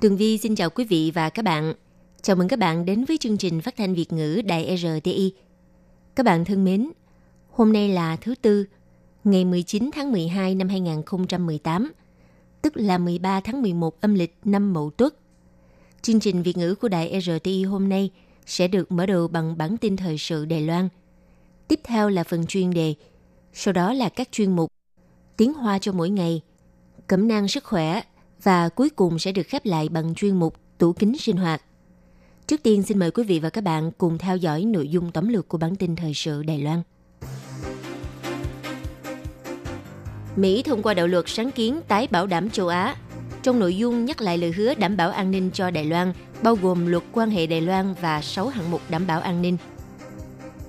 Tường Vi xin chào quý vị và các bạn. Chào mừng các bạn đến với chương trình phát thanh Việt ngữ Đài RTI. Các bạn thân mến, hôm nay là thứ Tư, ngày 19 tháng 12 năm 2018, tức là 13 tháng 11 âm lịch năm Mậu Tuất. Chương trình Việt ngữ của Đài RTI hôm nay sẽ được mở đầu bằng bản tin thời sự Đài Loan. Tiếp theo là phần chuyên đề, sau đó là các chuyên mục Tiếng Hoa cho mỗi ngày, Cẩm nang sức khỏe và cuối cùng sẽ được khép lại bằng chuyên mục Tủ kính sinh hoạt. Trước tiên xin mời quý vị và các bạn cùng theo dõi nội dung tóm lược của bản tin thời sự Đài Loan. Mỹ thông qua đạo luật sáng kiến tái bảo đảm châu Á. Trong nội dung nhắc lại lời hứa đảm bảo an ninh cho Đài Loan, bao gồm luật quan hệ Đài Loan và 6 hạng mục đảm bảo an ninh.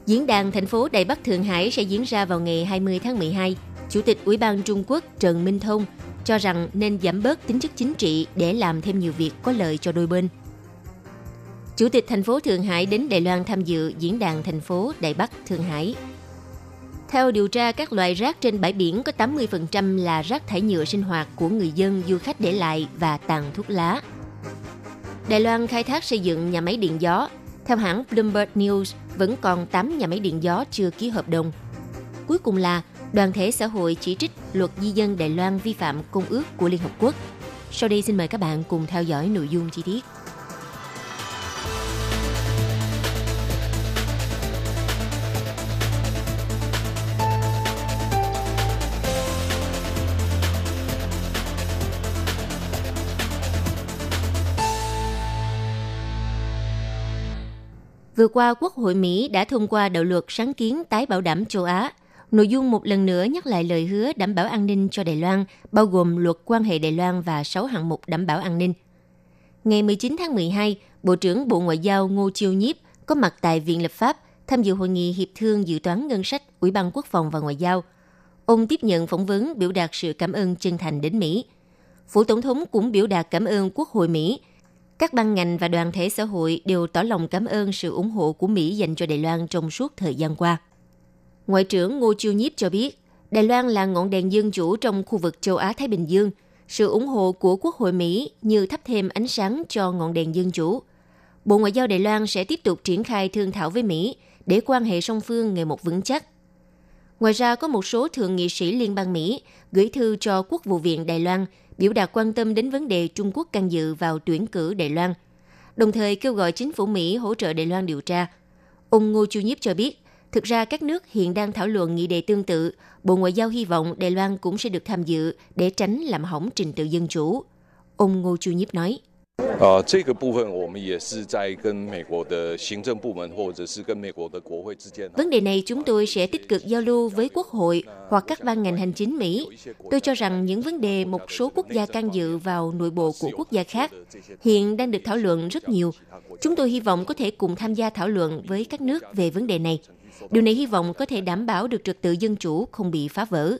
Diễn đàn thành phố Đài Bắc Thượng Hải sẽ diễn ra vào ngày 20 tháng 12. Chủ tịch Ủy ban Trung Quốc Trần Minh Thông cho rằng nên giảm bớt tính chất chính trị để làm thêm nhiều việc có lợi cho đôi bên. Chủ tịch thành phố Thượng Hải đến Đài Loan tham dự diễn đàn thành phố Đài Bắc Thượng Hải. Theo điều tra, các loại rác trên bãi biển có 80% là rác thải nhựa sinh hoạt của người dân, du khách để lại và tàn thuốc lá. Đài Loan khai thác xây dựng nhà máy điện gió. Theo hãng Bloomberg News, vẫn còn 8 nhà máy điện gió chưa ký hợp đồng. Cuối cùng là đoàn thể xã hội chỉ trích luật di dân Đài Loan vi phạm công ước của Liên Hợp Quốc. Sau đây xin mời các bạn cùng theo dõi nội dung chi tiết. Vừa qua, Quốc hội Mỹ đã thông qua đạo luật sáng kiến tái bảo đảm châu Á. Nội dung một lần nữa nhắc lại lời hứa đảm bảo an ninh cho Đài Loan, bao gồm luật quan hệ Đài Loan và 6 hạng mục đảm bảo an ninh. Ngày 19 tháng 12, Bộ trưởng Bộ Ngoại giao Ngô Chiêu Nhiếp có mặt tại Viện Lập pháp tham dự hội nghị hiệp thương dự toán ngân sách Ủy ban Quốc phòng và Ngoại giao. Ông tiếp nhận phỏng vấn biểu đạt sự cảm ơn chân thành đến Mỹ. Phủ Tổng thống cũng biểu đạt cảm ơn Quốc hội Mỹ các ban ngành và đoàn thể xã hội đều tỏ lòng cảm ơn sự ủng hộ của Mỹ dành cho Đài Loan trong suốt thời gian qua. Ngoại trưởng Ngô Chiêu Nhiếp cho biết, Đài Loan là ngọn đèn dân chủ trong khu vực châu Á-Thái Bình Dương. Sự ủng hộ của Quốc hội Mỹ như thắp thêm ánh sáng cho ngọn đèn dân chủ. Bộ Ngoại giao Đài Loan sẽ tiếp tục triển khai thương thảo với Mỹ để quan hệ song phương ngày một vững chắc. Ngoài ra, có một số thượng nghị sĩ liên bang Mỹ gửi thư cho Quốc vụ viện Đài Loan biểu đạt quan tâm đến vấn đề Trung Quốc can dự vào tuyển cử Đài Loan, đồng thời kêu gọi chính phủ Mỹ hỗ trợ Đài Loan điều tra. Ông Ngô Chu Nhiếp cho biết, Thực ra các nước hiện đang thảo luận nghị đề tương tự, Bộ Ngoại giao hy vọng Đài Loan cũng sẽ được tham dự để tránh làm hỏng trình tự dân chủ. Ông Ngô Chu Nhiếp nói. Vấn đề này chúng tôi sẽ tích cực giao lưu với Quốc hội hoặc các ban ngành hành chính Mỹ. Tôi cho rằng những vấn đề một số quốc gia can dự vào nội bộ của quốc gia khác hiện đang được thảo luận rất nhiều. Chúng tôi hy vọng có thể cùng tham gia thảo luận với các nước về vấn đề này. Điều này hy vọng có thể đảm bảo được trật tự dân chủ không bị phá vỡ.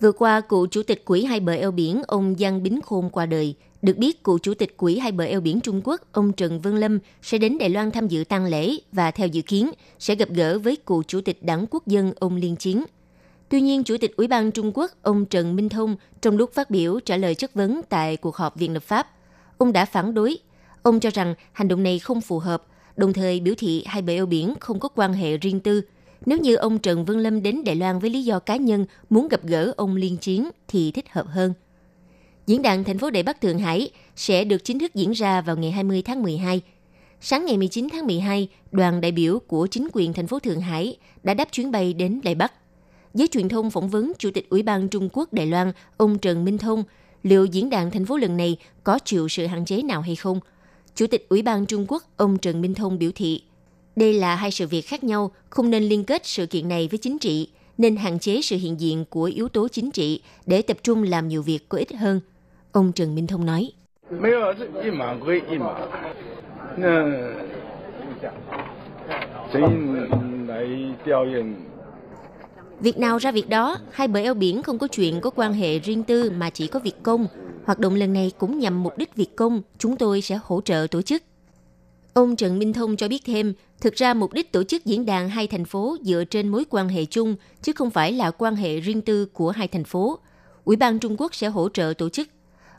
Vừa qua, cựu chủ tịch Quỹ hai bờ eo biển ông Giang Bính Khôn qua đời. Được biết, cựu chủ tịch Quỹ hai bờ eo biển Trung Quốc ông Trần Vân Lâm sẽ đến Đài Loan tham dự tang lễ và theo dự kiến sẽ gặp gỡ với cựu chủ tịch Đảng Quốc dân ông Liên Chiến. Tuy nhiên, Chủ tịch Ủy ban Trung Quốc ông Trần Minh Thông trong lúc phát biểu trả lời chất vấn tại cuộc họp Viện lập pháp, ông đã phản đối. Ông cho rằng hành động này không phù hợp, đồng thời biểu thị hai bể eo biển không có quan hệ riêng tư – nếu như ông Trần Vân Lâm đến Đài Loan với lý do cá nhân muốn gặp gỡ ông Liên Chiến thì thích hợp hơn. Diễn đàn thành phố Đài Bắc Thượng Hải sẽ được chính thức diễn ra vào ngày 20 tháng 12. Sáng ngày 19 tháng 12, đoàn đại biểu của chính quyền thành phố Thượng Hải đã đáp chuyến bay đến Đài Bắc. Giới truyền thông phỏng vấn Chủ tịch Ủy ban Trung Quốc Đài Loan ông Trần Minh Thông liệu diễn đàn thành phố lần này có chịu sự hạn chế nào hay không. Chủ tịch Ủy ban Trung Quốc ông Trần Minh Thông biểu thị đây là hai sự việc khác nhau, không nên liên kết sự kiện này với chính trị. nên hạn chế sự hiện diện của yếu tố chính trị để tập trung làm nhiều việc có ích hơn. Ông Trần Minh Thông nói. Việc nào ra việc đó, hai bờ eo biển không có chuyện có quan hệ riêng tư mà chỉ có việc công. Hoạt động lần này cũng nhằm mục đích việc công, chúng tôi sẽ hỗ trợ tổ chức. Ông Trần Minh Thông cho biết thêm, thực ra mục đích tổ chức diễn đàn hai thành phố dựa trên mối quan hệ chung, chứ không phải là quan hệ riêng tư của hai thành phố. Ủy ban Trung Quốc sẽ hỗ trợ tổ chức.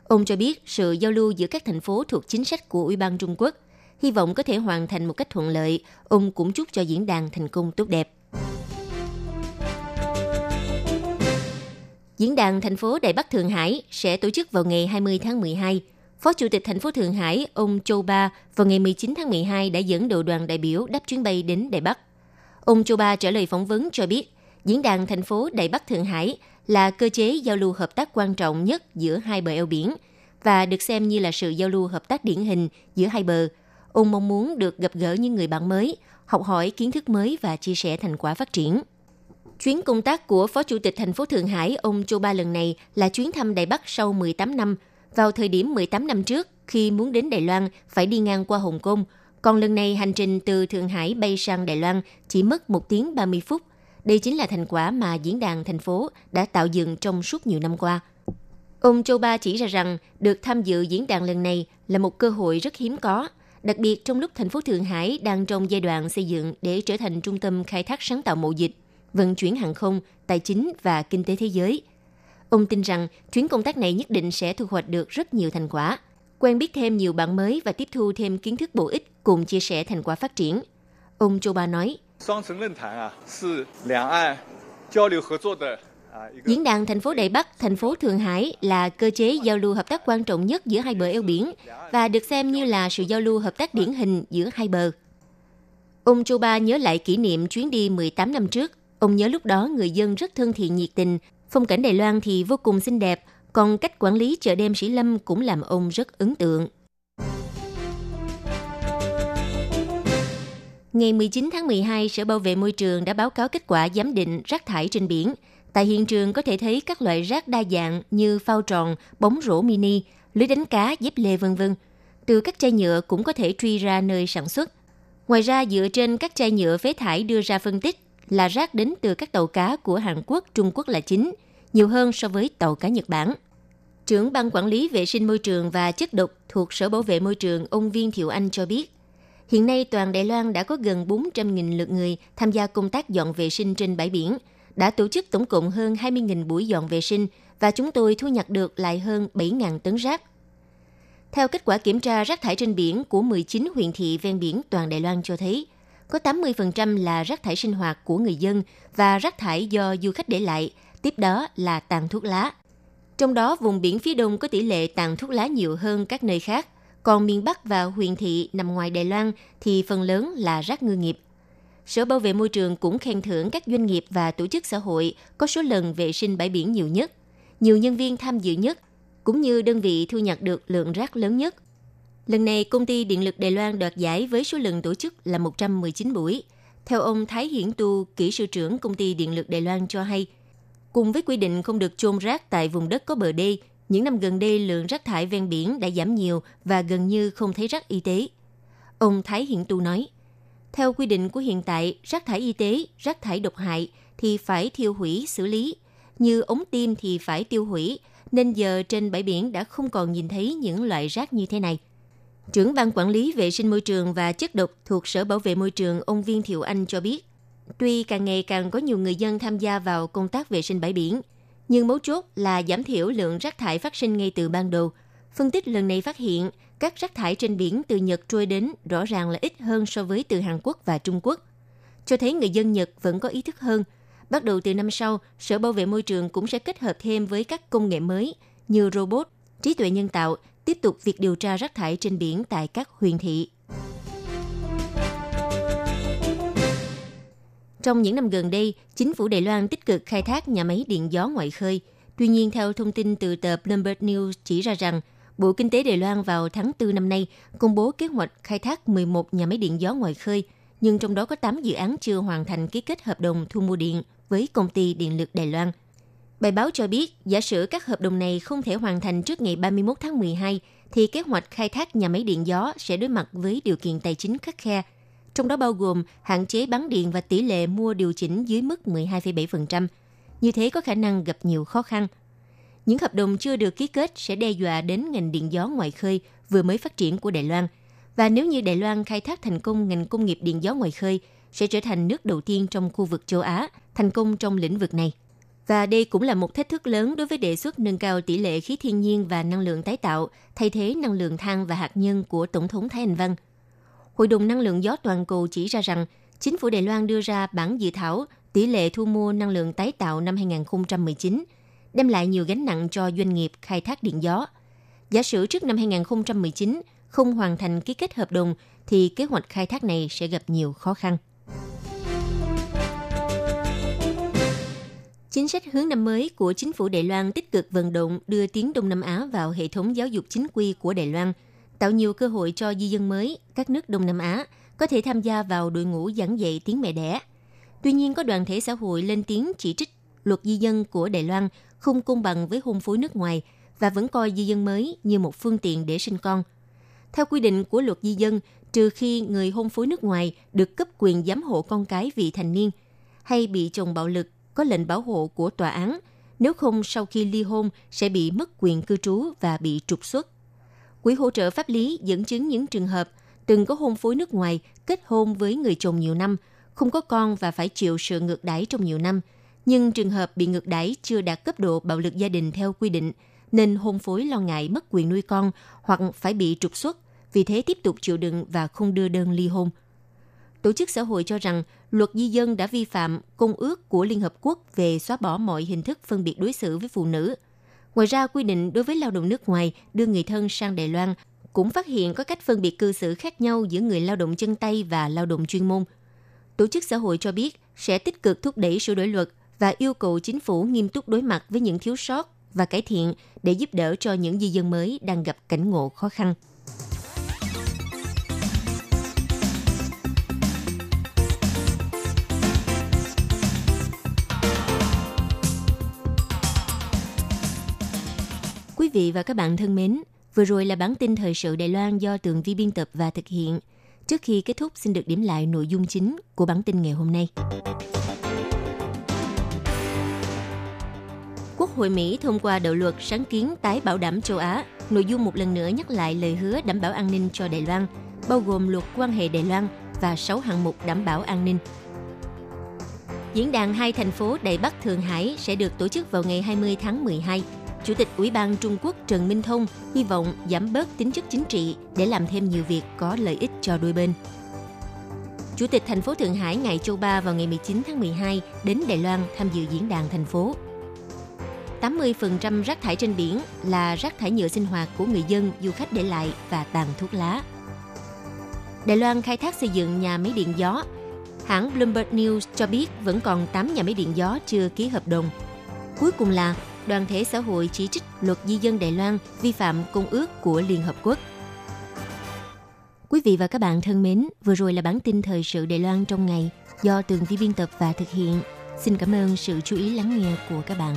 Ông cho biết sự giao lưu giữa các thành phố thuộc chính sách của Ủy ban Trung Quốc, hy vọng có thể hoàn thành một cách thuận lợi. Ông cũng chúc cho diễn đàn thành công tốt đẹp. Diễn đàn thành phố Đài Bắc Thượng Hải sẽ tổ chức vào ngày 20 tháng 12. Phó Chủ tịch thành phố Thượng Hải, ông Châu Ba, vào ngày 19 tháng 12 đã dẫn đầu đoàn đại biểu đáp chuyến bay đến Đài Bắc. Ông Châu Ba trả lời phỏng vấn cho biết, diễn đàn thành phố Đài Bắc Thượng Hải là cơ chế giao lưu hợp tác quan trọng nhất giữa hai bờ eo biển và được xem như là sự giao lưu hợp tác điển hình giữa hai bờ. Ông mong muốn được gặp gỡ những người bạn mới, học hỏi kiến thức mới và chia sẻ thành quả phát triển. Chuyến công tác của Phó Chủ tịch thành phố Thượng Hải ông Châu Ba lần này là chuyến thăm Đài Bắc sau 18 năm. Vào thời điểm 18 năm trước, khi muốn đến Đài Loan phải đi ngang qua Hồng Kông, còn lần này hành trình từ Thượng Hải bay sang Đài Loan chỉ mất 1 tiếng 30 phút. Đây chính là thành quả mà diễn đàn thành phố đã tạo dựng trong suốt nhiều năm qua. Ông Châu Ba chỉ ra rằng được tham dự diễn đàn lần này là một cơ hội rất hiếm có, đặc biệt trong lúc thành phố Thượng Hải đang trong giai đoạn xây dựng để trở thành trung tâm khai thác sáng tạo mậu dịch vận chuyển hàng không, tài chính và kinh tế thế giới. Ông tin rằng chuyến công tác này nhất định sẽ thu hoạch được rất nhiều thành quả, quen biết thêm nhiều bạn mới và tiếp thu thêm kiến thức bổ ích cùng chia sẻ thành quả phát triển. Ông Châu Ba nói, Diễn đàn thành phố Đài Bắc, thành phố Thượng Hải là cơ chế giao lưu hợp tác quan trọng nhất giữa hai bờ eo biển và được xem như là sự giao lưu hợp tác điển hình giữa hai bờ. Ông Châu Ba nhớ lại kỷ niệm chuyến đi 18 năm trước Ông nhớ lúc đó người dân rất thân thiện nhiệt tình, phong cảnh Đài Loan thì vô cùng xinh đẹp, còn cách quản lý chợ đêm Sĩ Lâm cũng làm ông rất ấn tượng. Ngày 19 tháng 12, Sở Bảo vệ Môi trường đã báo cáo kết quả giám định rác thải trên biển. Tại hiện trường có thể thấy các loại rác đa dạng như phao tròn, bóng rổ mini, lưới đánh cá, dép lê vân vân. Từ các chai nhựa cũng có thể truy ra nơi sản xuất. Ngoài ra, dựa trên các chai nhựa phế thải đưa ra phân tích, là rác đến từ các tàu cá của Hàn Quốc, Trung Quốc là chính, nhiều hơn so với tàu cá Nhật Bản. Trưởng ban quản lý vệ sinh môi trường và chất độc thuộc Sở Bảo vệ Môi trường ông Viên Thiệu Anh cho biết, hiện nay toàn Đài Loan đã có gần 400.000 lượt người tham gia công tác dọn vệ sinh trên bãi biển, đã tổ chức tổng cộng hơn 20.000 buổi dọn vệ sinh và chúng tôi thu nhặt được lại hơn 7.000 tấn rác. Theo kết quả kiểm tra rác thải trên biển của 19 huyện thị ven biển toàn Đài Loan cho thấy, có 80% là rác thải sinh hoạt của người dân và rác thải do du khách để lại, tiếp đó là tàn thuốc lá. Trong đó, vùng biển phía đông có tỷ lệ tàn thuốc lá nhiều hơn các nơi khác, còn miền Bắc và huyện thị nằm ngoài Đài Loan thì phần lớn là rác ngư nghiệp. Sở Bảo vệ Môi trường cũng khen thưởng các doanh nghiệp và tổ chức xã hội có số lần vệ sinh bãi biển nhiều nhất, nhiều nhân viên tham dự nhất, cũng như đơn vị thu nhặt được lượng rác lớn nhất. Lần này, công ty Điện lực Đài Loan đoạt giải với số lần tổ chức là 119 buổi. Theo ông Thái Hiển Tu, kỹ sư trưởng công ty Điện lực Đài Loan cho hay, cùng với quy định không được chôn rác tại vùng đất có bờ đê, những năm gần đây lượng rác thải ven biển đã giảm nhiều và gần như không thấy rác y tế. Ông Thái Hiển Tu nói, theo quy định của hiện tại, rác thải y tế, rác thải độc hại thì phải thiêu hủy xử lý, như ống tim thì phải tiêu hủy, nên giờ trên bãi biển đã không còn nhìn thấy những loại rác như thế này. Trưởng ban quản lý vệ sinh môi trường và chất độc thuộc Sở Bảo vệ môi trường ông Viên Thiệu Anh cho biết, tuy càng ngày càng có nhiều người dân tham gia vào công tác vệ sinh bãi biển, nhưng mấu chốt là giảm thiểu lượng rác thải phát sinh ngay từ ban đầu. Phân tích lần này phát hiện, các rác thải trên biển từ Nhật trôi đến rõ ràng là ít hơn so với từ Hàn Quốc và Trung Quốc. Cho thấy người dân Nhật vẫn có ý thức hơn. Bắt đầu từ năm sau, Sở Bảo vệ môi trường cũng sẽ kết hợp thêm với các công nghệ mới như robot, trí tuệ nhân tạo tiếp tục việc điều tra rác thải trên biển tại các huyện thị. Trong những năm gần đây, chính phủ Đài Loan tích cực khai thác nhà máy điện gió ngoại khơi. Tuy nhiên, theo thông tin từ tờ Bloomberg News chỉ ra rằng, Bộ Kinh tế Đài Loan vào tháng 4 năm nay công bố kế hoạch khai thác 11 nhà máy điện gió ngoài khơi, nhưng trong đó có 8 dự án chưa hoàn thành ký kết hợp đồng thu mua điện với công ty điện lực Đài Loan. Bài báo cho biết, giả sử các hợp đồng này không thể hoàn thành trước ngày 31 tháng 12, thì kế hoạch khai thác nhà máy điện gió sẽ đối mặt với điều kiện tài chính khắc khe, trong đó bao gồm hạn chế bán điện và tỷ lệ mua điều chỉnh dưới mức 12,7%. Như thế có khả năng gặp nhiều khó khăn. Những hợp đồng chưa được ký kết sẽ đe dọa đến ngành điện gió ngoài khơi vừa mới phát triển của Đài Loan. Và nếu như Đài Loan khai thác thành công ngành công nghiệp điện gió ngoài khơi, sẽ trở thành nước đầu tiên trong khu vực châu Á thành công trong lĩnh vực này. Và đây cũng là một thách thức lớn đối với đề xuất nâng cao tỷ lệ khí thiên nhiên và năng lượng tái tạo, thay thế năng lượng than và hạt nhân của Tổng thống Thái Anh Văn. Hội đồng Năng lượng gió toàn cầu chỉ ra rằng, chính phủ Đài Loan đưa ra bản dự thảo tỷ lệ thu mua năng lượng tái tạo năm 2019, đem lại nhiều gánh nặng cho doanh nghiệp khai thác điện gió. Giả sử trước năm 2019 không hoàn thành ký kết hợp đồng, thì kế hoạch khai thác này sẽ gặp nhiều khó khăn. Chính sách hướng năm mới của chính phủ Đài Loan tích cực vận động đưa tiếng Đông Nam Á vào hệ thống giáo dục chính quy của Đài Loan, tạo nhiều cơ hội cho di dân mới các nước Đông Nam Á có thể tham gia vào đội ngũ giảng dạy tiếng mẹ đẻ. Tuy nhiên, có đoàn thể xã hội lên tiếng chỉ trích luật di dân của Đài Loan không công bằng với hôn phối nước ngoài và vẫn coi di dân mới như một phương tiện để sinh con. Theo quy định của luật di dân, trừ khi người hôn phối nước ngoài được cấp quyền giám hộ con cái vị thành niên hay bị chồng bạo lực có lệnh bảo hộ của tòa án, nếu không sau khi ly hôn sẽ bị mất quyền cư trú và bị trục xuất. Quỹ hỗ trợ pháp lý dẫn chứng những trường hợp từng có hôn phối nước ngoài kết hôn với người chồng nhiều năm, không có con và phải chịu sự ngược đãi trong nhiều năm, nhưng trường hợp bị ngược đãi chưa đạt cấp độ bạo lực gia đình theo quy định, nên hôn phối lo ngại mất quyền nuôi con hoặc phải bị trục xuất, vì thế tiếp tục chịu đựng và không đưa đơn ly hôn. Tổ chức xã hội cho rằng luật di dân đã vi phạm công ước của Liên Hợp Quốc về xóa bỏ mọi hình thức phân biệt đối xử với phụ nữ. Ngoài ra, quy định đối với lao động nước ngoài đưa người thân sang Đài Loan cũng phát hiện có cách phân biệt cư xử khác nhau giữa người lao động chân tay và lao động chuyên môn. Tổ chức xã hội cho biết sẽ tích cực thúc đẩy sửa đổi luật và yêu cầu chính phủ nghiêm túc đối mặt với những thiếu sót và cải thiện để giúp đỡ cho những di dân mới đang gặp cảnh ngộ khó khăn. Vị và các bạn thân mến, vừa rồi là bản tin thời sự Đài Loan do Tường Vi biên tập và thực hiện. Trước khi kết thúc xin được điểm lại nội dung chính của bản tin ngày hôm nay. Quốc hội Mỹ thông qua đạo luật sáng kiến tái bảo đảm châu Á. Nội dung một lần nữa nhắc lại lời hứa đảm bảo an ninh cho Đài Loan, bao gồm luật quan hệ Đài Loan và 6 hạng mục đảm bảo an ninh. Diễn đàn hai thành phố Đài Bắc Thượng Hải sẽ được tổ chức vào ngày 20 tháng 12 Chủ tịch Ủy ban Trung Quốc Trần Minh Thông hy vọng giảm bớt tính chất chính trị để làm thêm nhiều việc có lợi ích cho đôi bên. Chủ tịch thành phố Thượng Hải ngài Châu Ba vào ngày 19 tháng 12 đến Đài Loan tham dự diễn đàn thành phố. 80% rác thải trên biển là rác thải nhựa sinh hoạt của người dân, du khách để lại và tàn thuốc lá. Đài Loan khai thác xây dựng nhà máy điện gió. Hãng Bloomberg News cho biết vẫn còn 8 nhà máy điện gió chưa ký hợp đồng. Cuối cùng là đoàn thể xã hội chỉ trích luật di dân Đài Loan vi phạm công ước của Liên Hợp Quốc. Quý vị và các bạn thân mến, vừa rồi là bản tin thời sự Đài Loan trong ngày do Tường Vi biên tập và thực hiện. Xin cảm ơn sự chú ý lắng nghe của các bạn.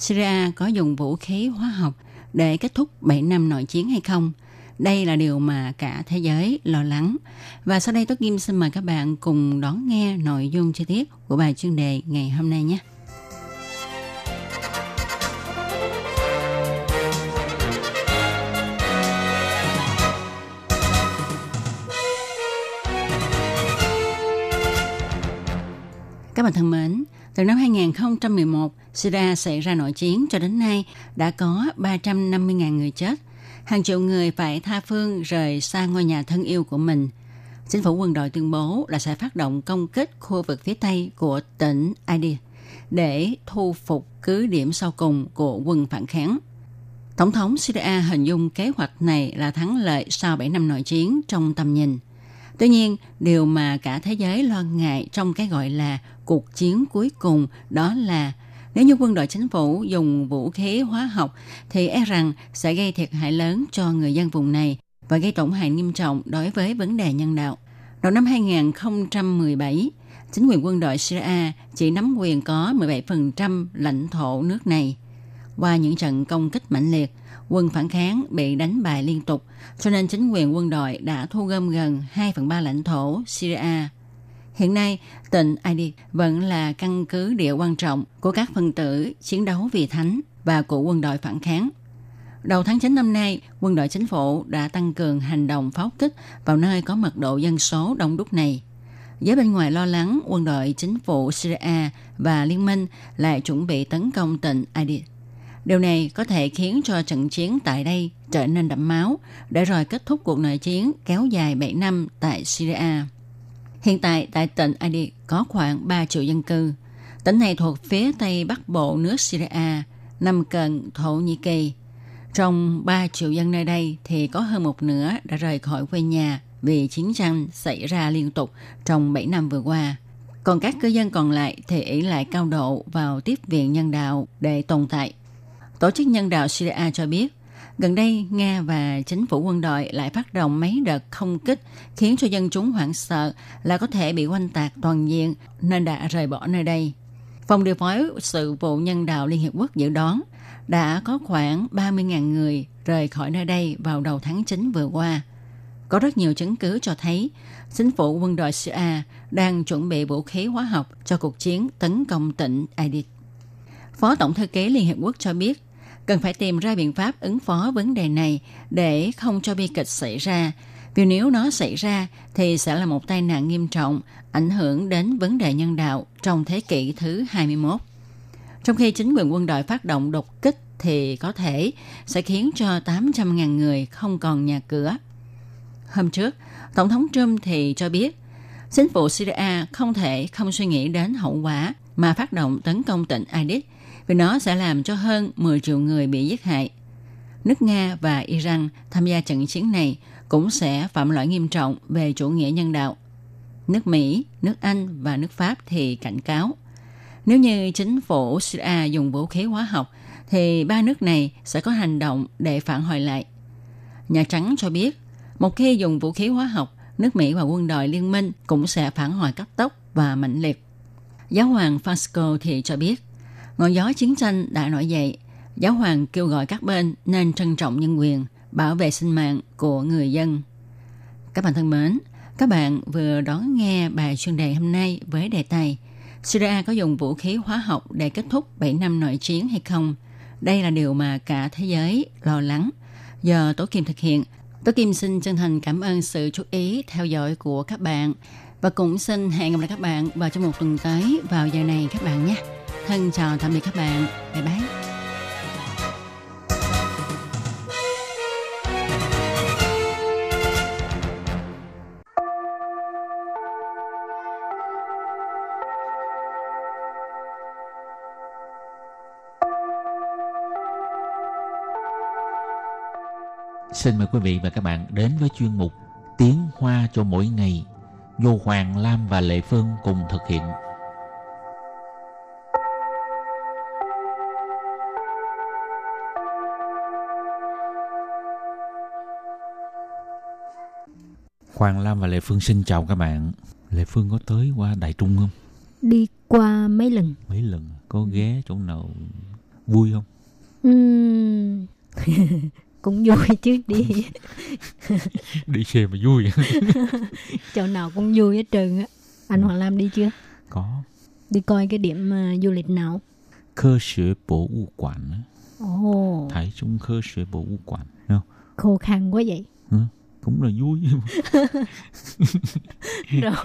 Syria có dùng vũ khí hóa học để kết thúc 7 năm nội chiến hay không? Đây là điều mà cả thế giới lo lắng. Và sau đây tôi Kim xin mời các bạn cùng đón nghe nội dung chi tiết của bài chuyên đề ngày hôm nay nhé. Các bạn thân mến, từ năm 2011, Syria xảy ra nội chiến cho đến nay đã có 350.000 người chết. Hàng triệu người phải tha phương rời xa ngôi nhà thân yêu của mình. Chính phủ quân đội tuyên bố là sẽ phát động công kích khu vực phía Tây của tỉnh Idlib để thu phục cứ điểm sau cùng của quân phản kháng. Tổng thống Syria hình dung kế hoạch này là thắng lợi sau 7 năm nội chiến trong tầm nhìn – Tuy nhiên, điều mà cả thế giới lo ngại trong cái gọi là cuộc chiến cuối cùng đó là nếu như quân đội chính phủ dùng vũ khí hóa học thì e rằng sẽ gây thiệt hại lớn cho người dân vùng này và gây tổn hại nghiêm trọng đối với vấn đề nhân đạo. Đầu năm 2017, chính quyền quân đội Syria chỉ nắm quyền có 17% lãnh thổ nước này. Qua những trận công kích mạnh liệt, quân phản kháng bị đánh bại liên tục, cho nên chính quyền quân đội đã thu gom gần 2 phần 3 lãnh thổ Syria. Hiện nay, tỉnh Idlib vẫn là căn cứ địa quan trọng của các phần tử chiến đấu vì thánh và của quân đội phản kháng. Đầu tháng 9 năm nay, quân đội chính phủ đã tăng cường hành động pháo kích vào nơi có mật độ dân số đông đúc này. Giới bên ngoài lo lắng quân đội chính phủ Syria và liên minh lại chuẩn bị tấn công tỉnh Idlib. Điều này có thể khiến cho trận chiến tại đây trở nên đẫm máu, để rồi kết thúc cuộc nội chiến kéo dài 7 năm tại Syria. Hiện tại tại tỉnh Idlib có khoảng 3 triệu dân cư. Tỉnh này thuộc phía tây bắc bộ nước Syria, nằm cận Thổ Nhĩ Kỳ. Trong 3 triệu dân nơi đây thì có hơn một nửa đã rời khỏi quê nhà vì chiến tranh xảy ra liên tục trong 7 năm vừa qua. Còn các cư dân còn lại thì ỷ lại cao độ vào tiếp viện nhân đạo để tồn tại. Tổ chức nhân đạo Syria cho biết, gần đây, Nga và chính phủ quân đội lại phát động mấy đợt không kích, khiến cho dân chúng hoảng sợ là có thể bị oanh tạc toàn diện nên đã rời bỏ nơi đây. Phòng điều phối sự vụ nhân đạo Liên Hiệp Quốc dự đoán đã có khoảng 30.000 người rời khỏi nơi đây vào đầu tháng 9 vừa qua. Có rất nhiều chứng cứ cho thấy chính phủ quân đội Syria đang chuẩn bị vũ khí hóa học cho cuộc chiến tấn công tỉnh Idlib. Phó Tổng thư ký Liên Hiệp Quốc cho biết cần phải tìm ra biện pháp ứng phó vấn đề này để không cho bi kịch xảy ra. Vì nếu nó xảy ra thì sẽ là một tai nạn nghiêm trọng, ảnh hưởng đến vấn đề nhân đạo trong thế kỷ thứ 21. Trong khi chính quyền quân đội phát động đột kích thì có thể sẽ khiến cho 800.000 người không còn nhà cửa. Hôm trước, Tổng thống Trump thì cho biết chính phủ Syria không thể không suy nghĩ đến hậu quả mà phát động tấn công tỉnh Idlib vì nó sẽ làm cho hơn 10 triệu người bị giết hại. Nước Nga và Iran tham gia trận chiến này cũng sẽ phạm lỗi nghiêm trọng về chủ nghĩa nhân đạo. Nước Mỹ, nước Anh và nước Pháp thì cảnh cáo. Nếu như chính phủ Syria dùng vũ khí hóa học, thì ba nước này sẽ có hành động để phản hồi lại. Nhà Trắng cho biết, một khi dùng vũ khí hóa học, nước Mỹ và quân đội liên minh cũng sẽ phản hồi cấp tốc và mạnh liệt. Giáo hoàng Francisco thì cho biết, ngọn gió chiến tranh đã nổi dậy. Giáo hoàng kêu gọi các bên nên trân trọng nhân quyền, bảo vệ sinh mạng của người dân. Các bạn thân mến, các bạn vừa đón nghe bài chuyên đề hôm nay với đề tài Syria có dùng vũ khí hóa học để kết thúc 7 năm nội chiến hay không? Đây là điều mà cả thế giới lo lắng. Giờ Tố Kim thực hiện. Tố Kim xin chân thành cảm ơn sự chú ý theo dõi của các bạn. Và cũng xin hẹn gặp lại các bạn vào trong một tuần tới vào giờ này các bạn nhé. Thân chào tạm biệt các bạn. Bye bye. xin mời quý vị và các bạn đến với chuyên mục Tiếng Hoa cho mỗi ngày, do Hoàng Lam và Lệ Phương cùng thực hiện. Hoàng Lam và Lệ Phương xin chào các bạn. Lệ Phương có tới qua Đại Trung không? Đi qua mấy lần. Mấy lần. Có ghé chỗ nào vui không? Uhm... cũng vui chứ đi đi xe mà vui chỗ nào cũng vui hết trơn á anh Hoàng Lam đi chưa có đi coi cái điểm uh, du lịch nào cơ sở bộ u quản ồ oh. Thái Trung cơ sở bộ u quản không khô khan quá vậy ừ, cũng là vui rồi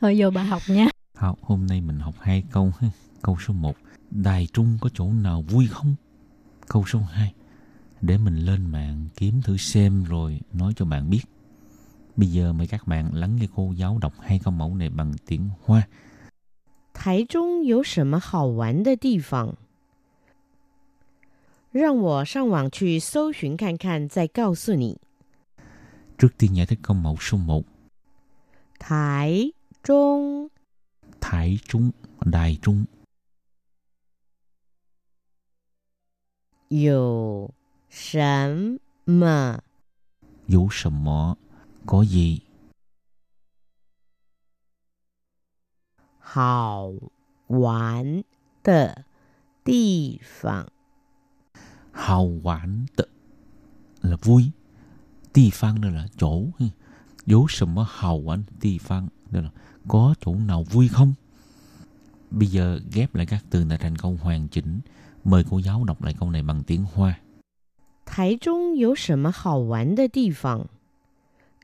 thôi vô bà học nha học hôm nay mình học hai câu ha câu số 1 Đài Trung có chỗ nào vui không câu số 2 để mình lên mạng kiếm thử xem rồi nói cho bạn biết. Bây giờ mời các bạn lắng nghe cô giáo đọc hai câu mẫu này bằng tiếng Hoa. Thái Trung có 什么好玩的地方？让我上网去搜寻看看，再告诉你。 Trước tiên giải thích câu mẫu số 1. Thái Trung Thái Trung, Đài Trung. Dù sẵn mà Dù sẵn mà Có gì? Hào quán tờ Tì phẳng Hào quán tờ Là vui Địa phương đây là chỗ. Có 什么好玩的地方 đây là có chỗ nào vui không? Bây giờ ghép lại các từ lại thành câu hoàn chỉnh. Mời cô giáo đọc lại câu này bằng tiếng Hoa. 台中有什么好玩的地方？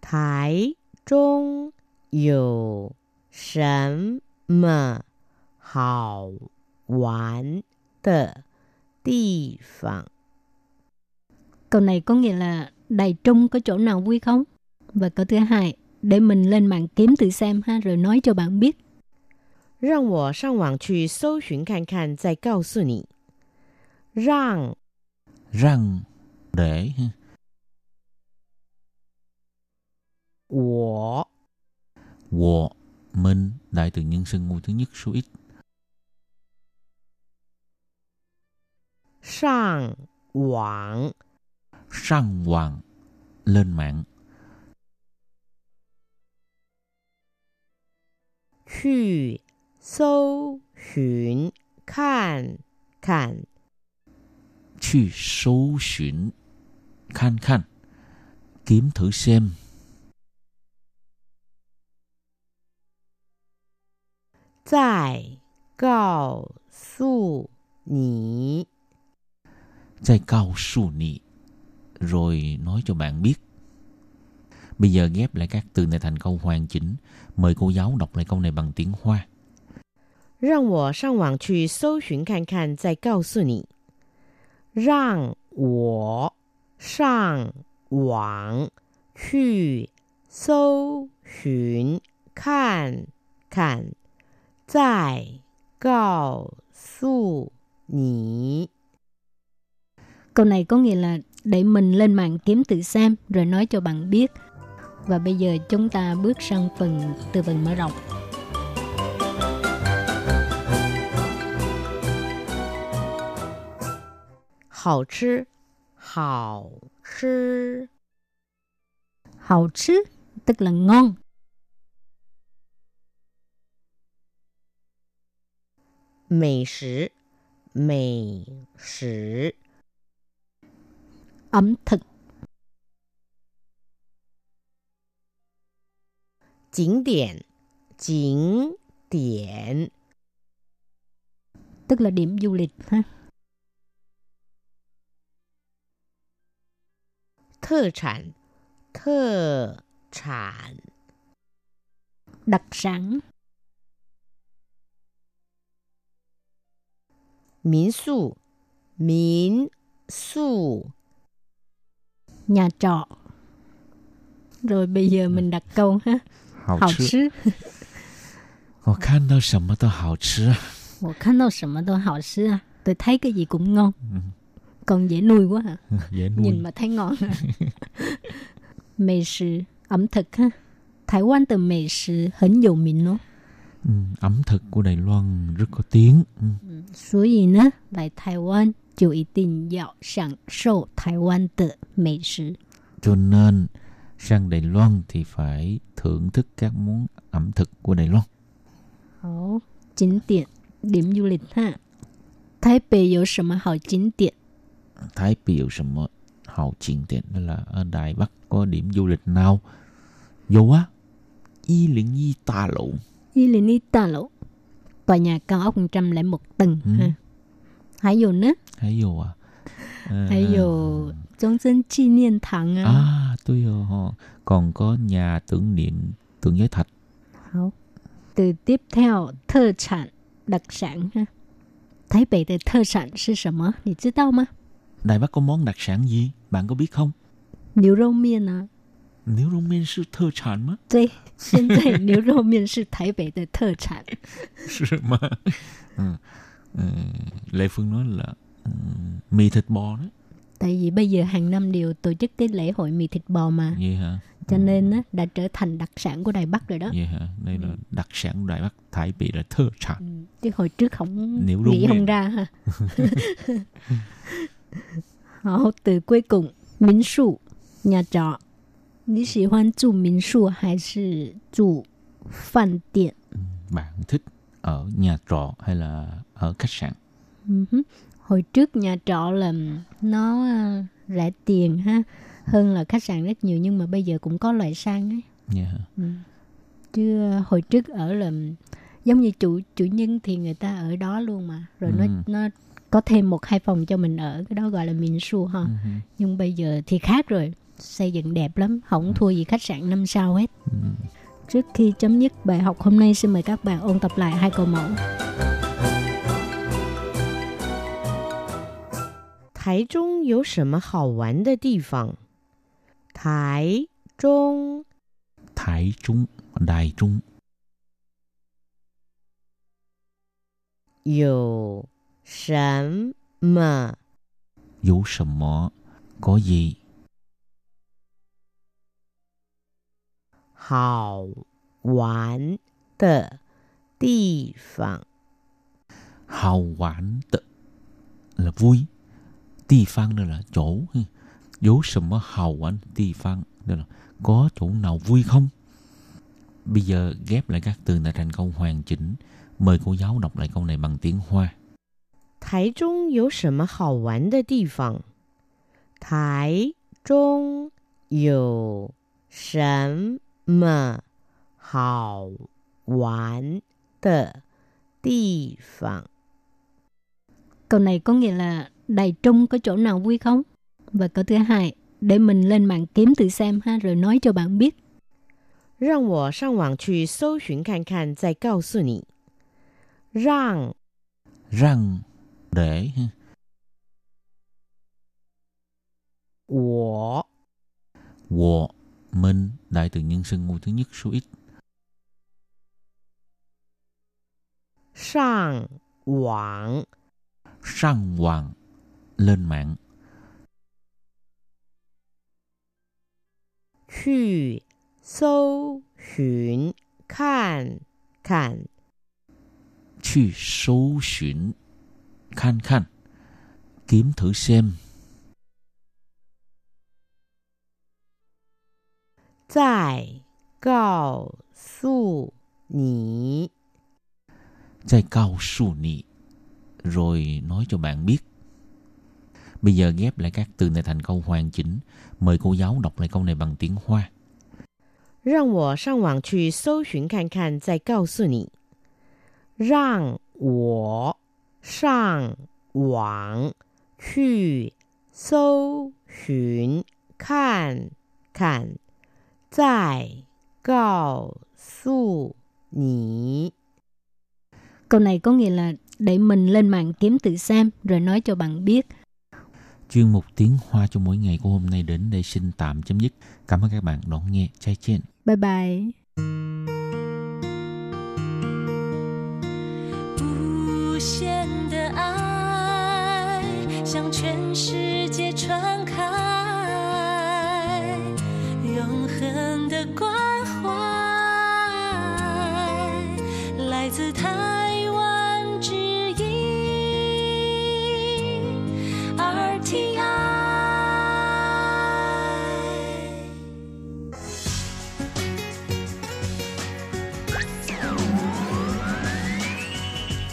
台中有什么好玩的地方？Câu này có nghĩa là Đài Trung có chỗ nào vui không? Và câu thứ hai, để mình lên mạng kiếm thử xem ha, rồi nói cho bạn biết. 让我上网去搜寻看看，再告诉你。让让 để Wo Wo Mình đại từ nhân xưng ngôi thứ nhất số ít Sang Wang Sang Wang Lên mạng Chù Sâu Xuyến Kan Kan Chù sâu xuyến Khan khan. Kiếm thử xem. Zài gao su nì. Zài gao su nì Rồi nói cho bạn biết. Bây giờ ghép lại các từ này thành câu hoàn chỉnh. Mời cô giáo đọc lại câu này bằng tiếng Hoa. 让我上网去搜寻看看，再告诉你。让我上网去搜寻看看，再告诉你。Câu này có nghĩa là để mình lên mạng kiếm tự xem rồi nói cho bạn biết. Và bây giờ chúng ta bước sang phần từ vựng mở rộng. Hảo 吃 hảo 吃 hảo 吃 tức là ngon. Mỹ食 Mỹ 食 ẩm thực.景điểm景điểm tức là điểm du lịch ha. 特产，特产，đặc sản，民宿，民宿 ，nhà trọ. Rồi bây giờ mình đặt câu ha. 好吃。我看到什么都好吃啊！我看到什么都好吃啊！Tôi thấy cái gì cũng ngon. Còn dễ nuôi quá hả? dễ nuôi Nhìn mà thấy ngon à. Mỹ sư, ẩm thực ha. Thái Quan từ mỹ sư 很有名哦。 ừ, ẩm thực của Đài Loan rất có tiếng ừ. 所以呢，来台湾 就一定要享受台湾的美食。 cho nên sang Đài Loan thì phải thưởng thức các món ẩm thực của Đài Loan 好，景点điểm du lịch ha. Thái Bắc có 什么好景点？ Thái biểu什么hào triển tiện đó là ở Đài Bắc có điểm du lịch nào vô á y liên y ta lộ 一零一大楼，tòa nhà cao ốc 101 tầng Ừ. ha. 还有呢， hay vô à à, 还有中正纪念堂啊。 à tôi hiểu còn có nhà tưởng niệm tượng giới thạch 好，từ tiếp theo 特产đặc sản ha. Thái Bắc的特产是什么？你知道吗？ Đài Bắc có món đặc sản gì bạn có biết không 牛肉面啊。 nếu rong men sư thơ sản吗对，现在牛肉面是台北的特产。 是吗ừ. Ừ. Lê Phương nói là ừ, mì thịt bò đấy tại vì bây giờ hàng năm đều tổ chức cái lễ hội mì thịt bò mà vậy hả cho ừ. nên á, đã trở thành đặc sản của Đài Bắc rồi đó. Vậy hả? Đây là ừ. đặc sản của Đài Bắc Thái bị là thơ sản. Ừ. Chứ hồi trước không Nếu nghĩ không ra ha. Họ từ cuối cùng, minh sụ, nhà trọ. Nì sĩ hoan chủ minh sụ hay là chủ phan tiện? Bạn thích ở nhà trọ hay là ở khách sạn? Ừ Hồi trước nhà trọ là nó à, rẻ tiền ha hơn là khách sạn rất nhiều nhưng mà bây giờ cũng có loại sang ấy. vậy hả Ừ. Chứ à, hồi trước ở là giống như chủ chủ nhân thì người ta ở đó luôn mà rồi Ừ. nó nó có thêm một hai phòng cho mình ở cái đó gọi là 民宿 ha Ừ nhưng bây giờ thì khác rồi xây dựng đẹp lắm không thua gì khách sạn năm sao hết Ừ. trước khi chấm dứt bài học hôm nay xin mời các bạn ôn tập lại hai câu mẫu 台中有什么好玩的地方？台中 Thái Trung Đài Trung 有什么 Vũ sầm mọ Có gì 好玩的地方？ hào quán tự là vui ti phan đây là chỗ Vũ sầm mọ hào quán ti phan đây là có chỗ nào vui không bây giờ ghép lại các từ lại thành câu hoàn chỉnh mời cô giáo đọc lại câu này bằng tiếng hoa 台中有什么好玩的地方？台中有什么好玩的地方？ câu này có nghĩa là Đài Trung có chỗ nào vui không và câu thứ hai để mình lên mạng kiếm từ xem ha rồi nói cho bạn biết 让我上网去搜寻看看，再告诉你。让 răng để ha. 我 Wo mình đại từ nhân xưng ngôi thứ nhất số ít 上网 sang hoàng lên mạng. Chu sâu xuyển khan khan Chu sâu xuyển khan khan Kiếm thử xem. Tại cao su nì Tại cao su nì Rồi nói cho bạn biết. Bây giờ ghép lại các từ này thành câu hoàn chỉnh. Mời cô giáo đọc lại câu này bằng tiếng Hoa. 让我上网去搜寻看看，再告诉你。让我上网去搜寻看看，再告诉你。 câu này có nghĩa là để mình lên mạng kiếm từ xem rồi nói cho bạn biết Chuyên mục tiếng Hoa cho mỗi ngày của hôm nay đến đây xin tạm chấm dứt. Cảm ơn các bạn đón nghe. Chai chen. bye bye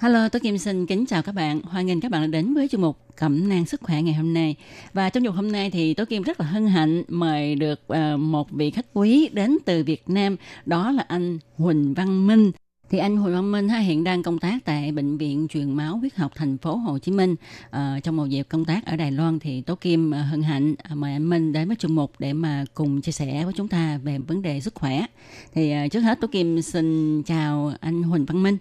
Hello, tôi Kim xin kính chào các bạn. Hoan nghênh các bạn đã đến với chương mục Cẩm nang sức khỏe ngày hôm nay. Và trong chương hôm nay thì tôi Kim rất là hân hạnh mời được ờ, một vị khách quý đến từ Việt Nam, đó là anh Huỳnh Văn Minh. Thì anh Huỳnh Văn Minh ha, hiện đang công tác tại bệnh viện truyền máu huyết học thành phố Hồ Chí Minh. À, trong một dịp công tác ở Đài Loan thì Tố Kim ờ, hân hạnh mời anh Minh đến với chương mục để mà cùng chia sẻ với chúng ta về vấn đề sức khỏe. Thì trước hết Tố Kim xin chào anh Huỳnh Văn Minh.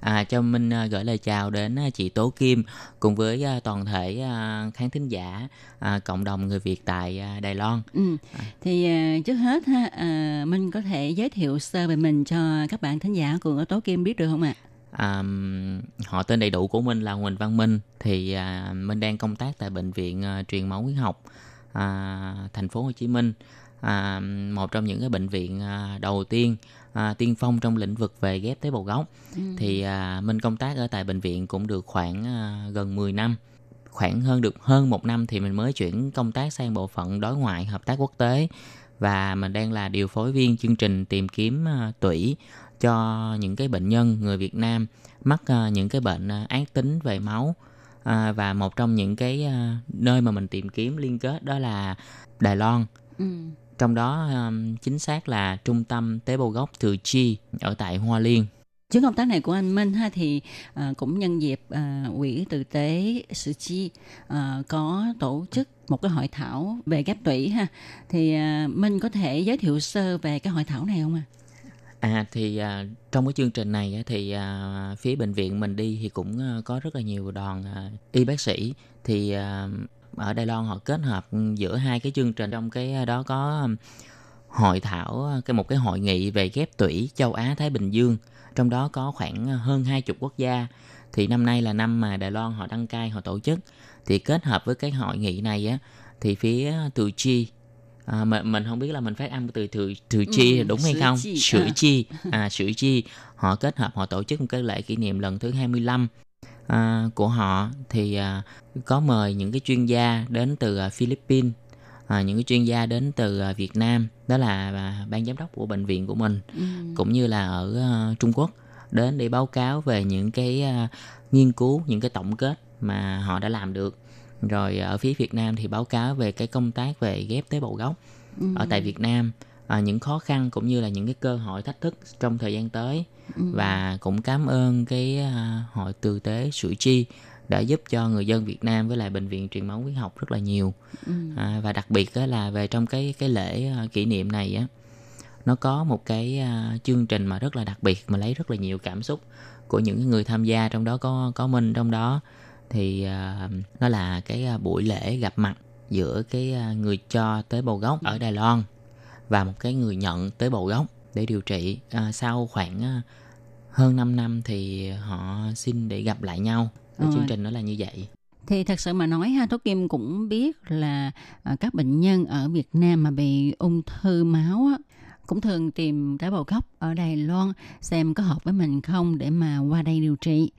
À, cho Minh à, gửi lời chào đến à, chị Tố Kim cùng với à, toàn thể à, khán thính giả à, cộng đồng người Việt tại à, Đài Loan. Ừ. Thì à, trước hết ha, à, Minh có thể giới thiệu sơ về mình cho các bạn thính giả của Tố Kim biết được không ạ? À, họ tên đầy đủ của Minh là Huỳnh Văn Minh thì à, Minh đang công tác tại bệnh viện à, truyền máu huyết học à, thành phố Hồ Chí Minh à, một trong những cái bệnh viện à, đầu tiên à, tiên phong trong lĩnh vực về ghép tế bào gốc. Ừ. thì à, Minh công tác ở tại bệnh viện cũng được khoảng à, gần 10 năm. Khoảng hơn được hơn một năm thì mình mới chuyển công tác sang bộ phận đối ngoại hợp tác quốc tế. Và mình đang là điều phối viên chương trình tìm kiếm uh, tủy cho những cái bệnh nhân người Việt Nam mắc uh, những cái bệnh uh, ác tính về máu. Uh, và một trong những cái uh, nơi mà mình tìm kiếm liên kết đó là Đài Loan. Ừ trong đó um, chính xác là trung tâm tế bào gốc Thừa Chi ở tại Hoa Liên. Chuyến công tác này của anh Minh ha thì uh, cũng nhân dịp uh, quỹ tử tế Sự Chi uh, có tổ chức một cái hội thảo về ghép tủy ha thì uh, Minh có thể giới thiệu sơ về cái hội thảo này không ạ? À? À thì à, trong cái chương trình này thì à, phía bệnh viện mình đi thì cũng à, có rất là nhiều đoàn à, y bác sĩ thì à, ở Đài Loan họ kết hợp giữa hai cái chương trình. Trong cái đó có hội thảo cái một cái hội nghị về ghép tủy châu Á Thái Bình Dương. Trong đó có khoảng hơn hai chục quốc gia. Thì năm nay là năm mà Đài Loan họ đăng cai họ tổ chức. Thì kết hợp với cái hội nghị này á thì phía từ chi à, mình mình không biết là mình phát âm từ từ từ chi ừ, đúng hay không? Sữa chi à sữa chi. Họ kết hợp họ tổ chức một cái lễ kỷ niệm lần thứ 25 à, của họ thì à, có mời những cái chuyên gia đến từ à, Philippines à, những cái chuyên gia đến từ à, Việt Nam đó là à, ban giám đốc của bệnh viện của mình ừ. cũng như là ở à, Trung Quốc đến để báo cáo về những cái à, nghiên cứu những cái tổng kết mà họ đã làm được rồi ở phía Việt Nam thì báo cáo về cái công tác về ghép tế bào gốc ừ. ở tại Việt Nam à, những khó khăn cũng như là những cái cơ hội thách thức trong thời gian tới ừ. và cũng cảm ơn cái à, hội từ tế sủi chi đã giúp cho người dân Việt Nam với lại bệnh viện truyền máu huyết học rất là nhiều ừ. à, và đặc biệt là về trong cái cái lễ à, kỷ niệm này á nó có một cái à, chương trình mà rất là đặc biệt mà lấy rất là nhiều cảm xúc của những người tham gia trong đó có có minh trong đó thì uh, nó là cái buổi lễ gặp mặt giữa cái người cho tế bào gốc ở Đài Loan và một cái người nhận tế bào gốc để điều trị. À, sau khoảng à, hơn 5 năm thì họ xin để gặp lại nhau. Cái chương trình đó là như vậy. Thì thật sự mà nói ha Tố Kim cũng biết là à, các bệnh nhân ở Việt Nam mà bị ung thư máu á, cũng thường tìm tế bào gốc ở Đài Loan xem có hợp với mình không để mà qua đây điều trị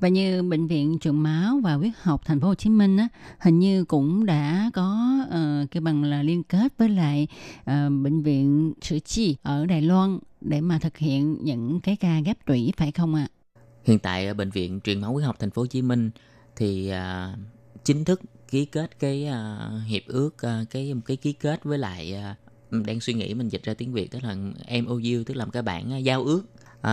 và như bệnh viện truyền máu và huyết học thành phố Hồ Chí Minh á, hình như cũng đã có uh, cái bằng là liên kết với lại uh, bệnh viện Sử Chi ở Đài Loan để mà thực hiện những cái ca ghép tủy phải không ạ? À? Hiện tại ở bệnh viện truyền máu huyết học thành phố Hồ Chí Minh thì uh, chính thức ký kết cái uh, hiệp ước uh, cái cái ký kết với lại uh, đang suy nghĩ mình dịch ra tiếng Việt tức là MOU tức là một cái bản uh, giao ước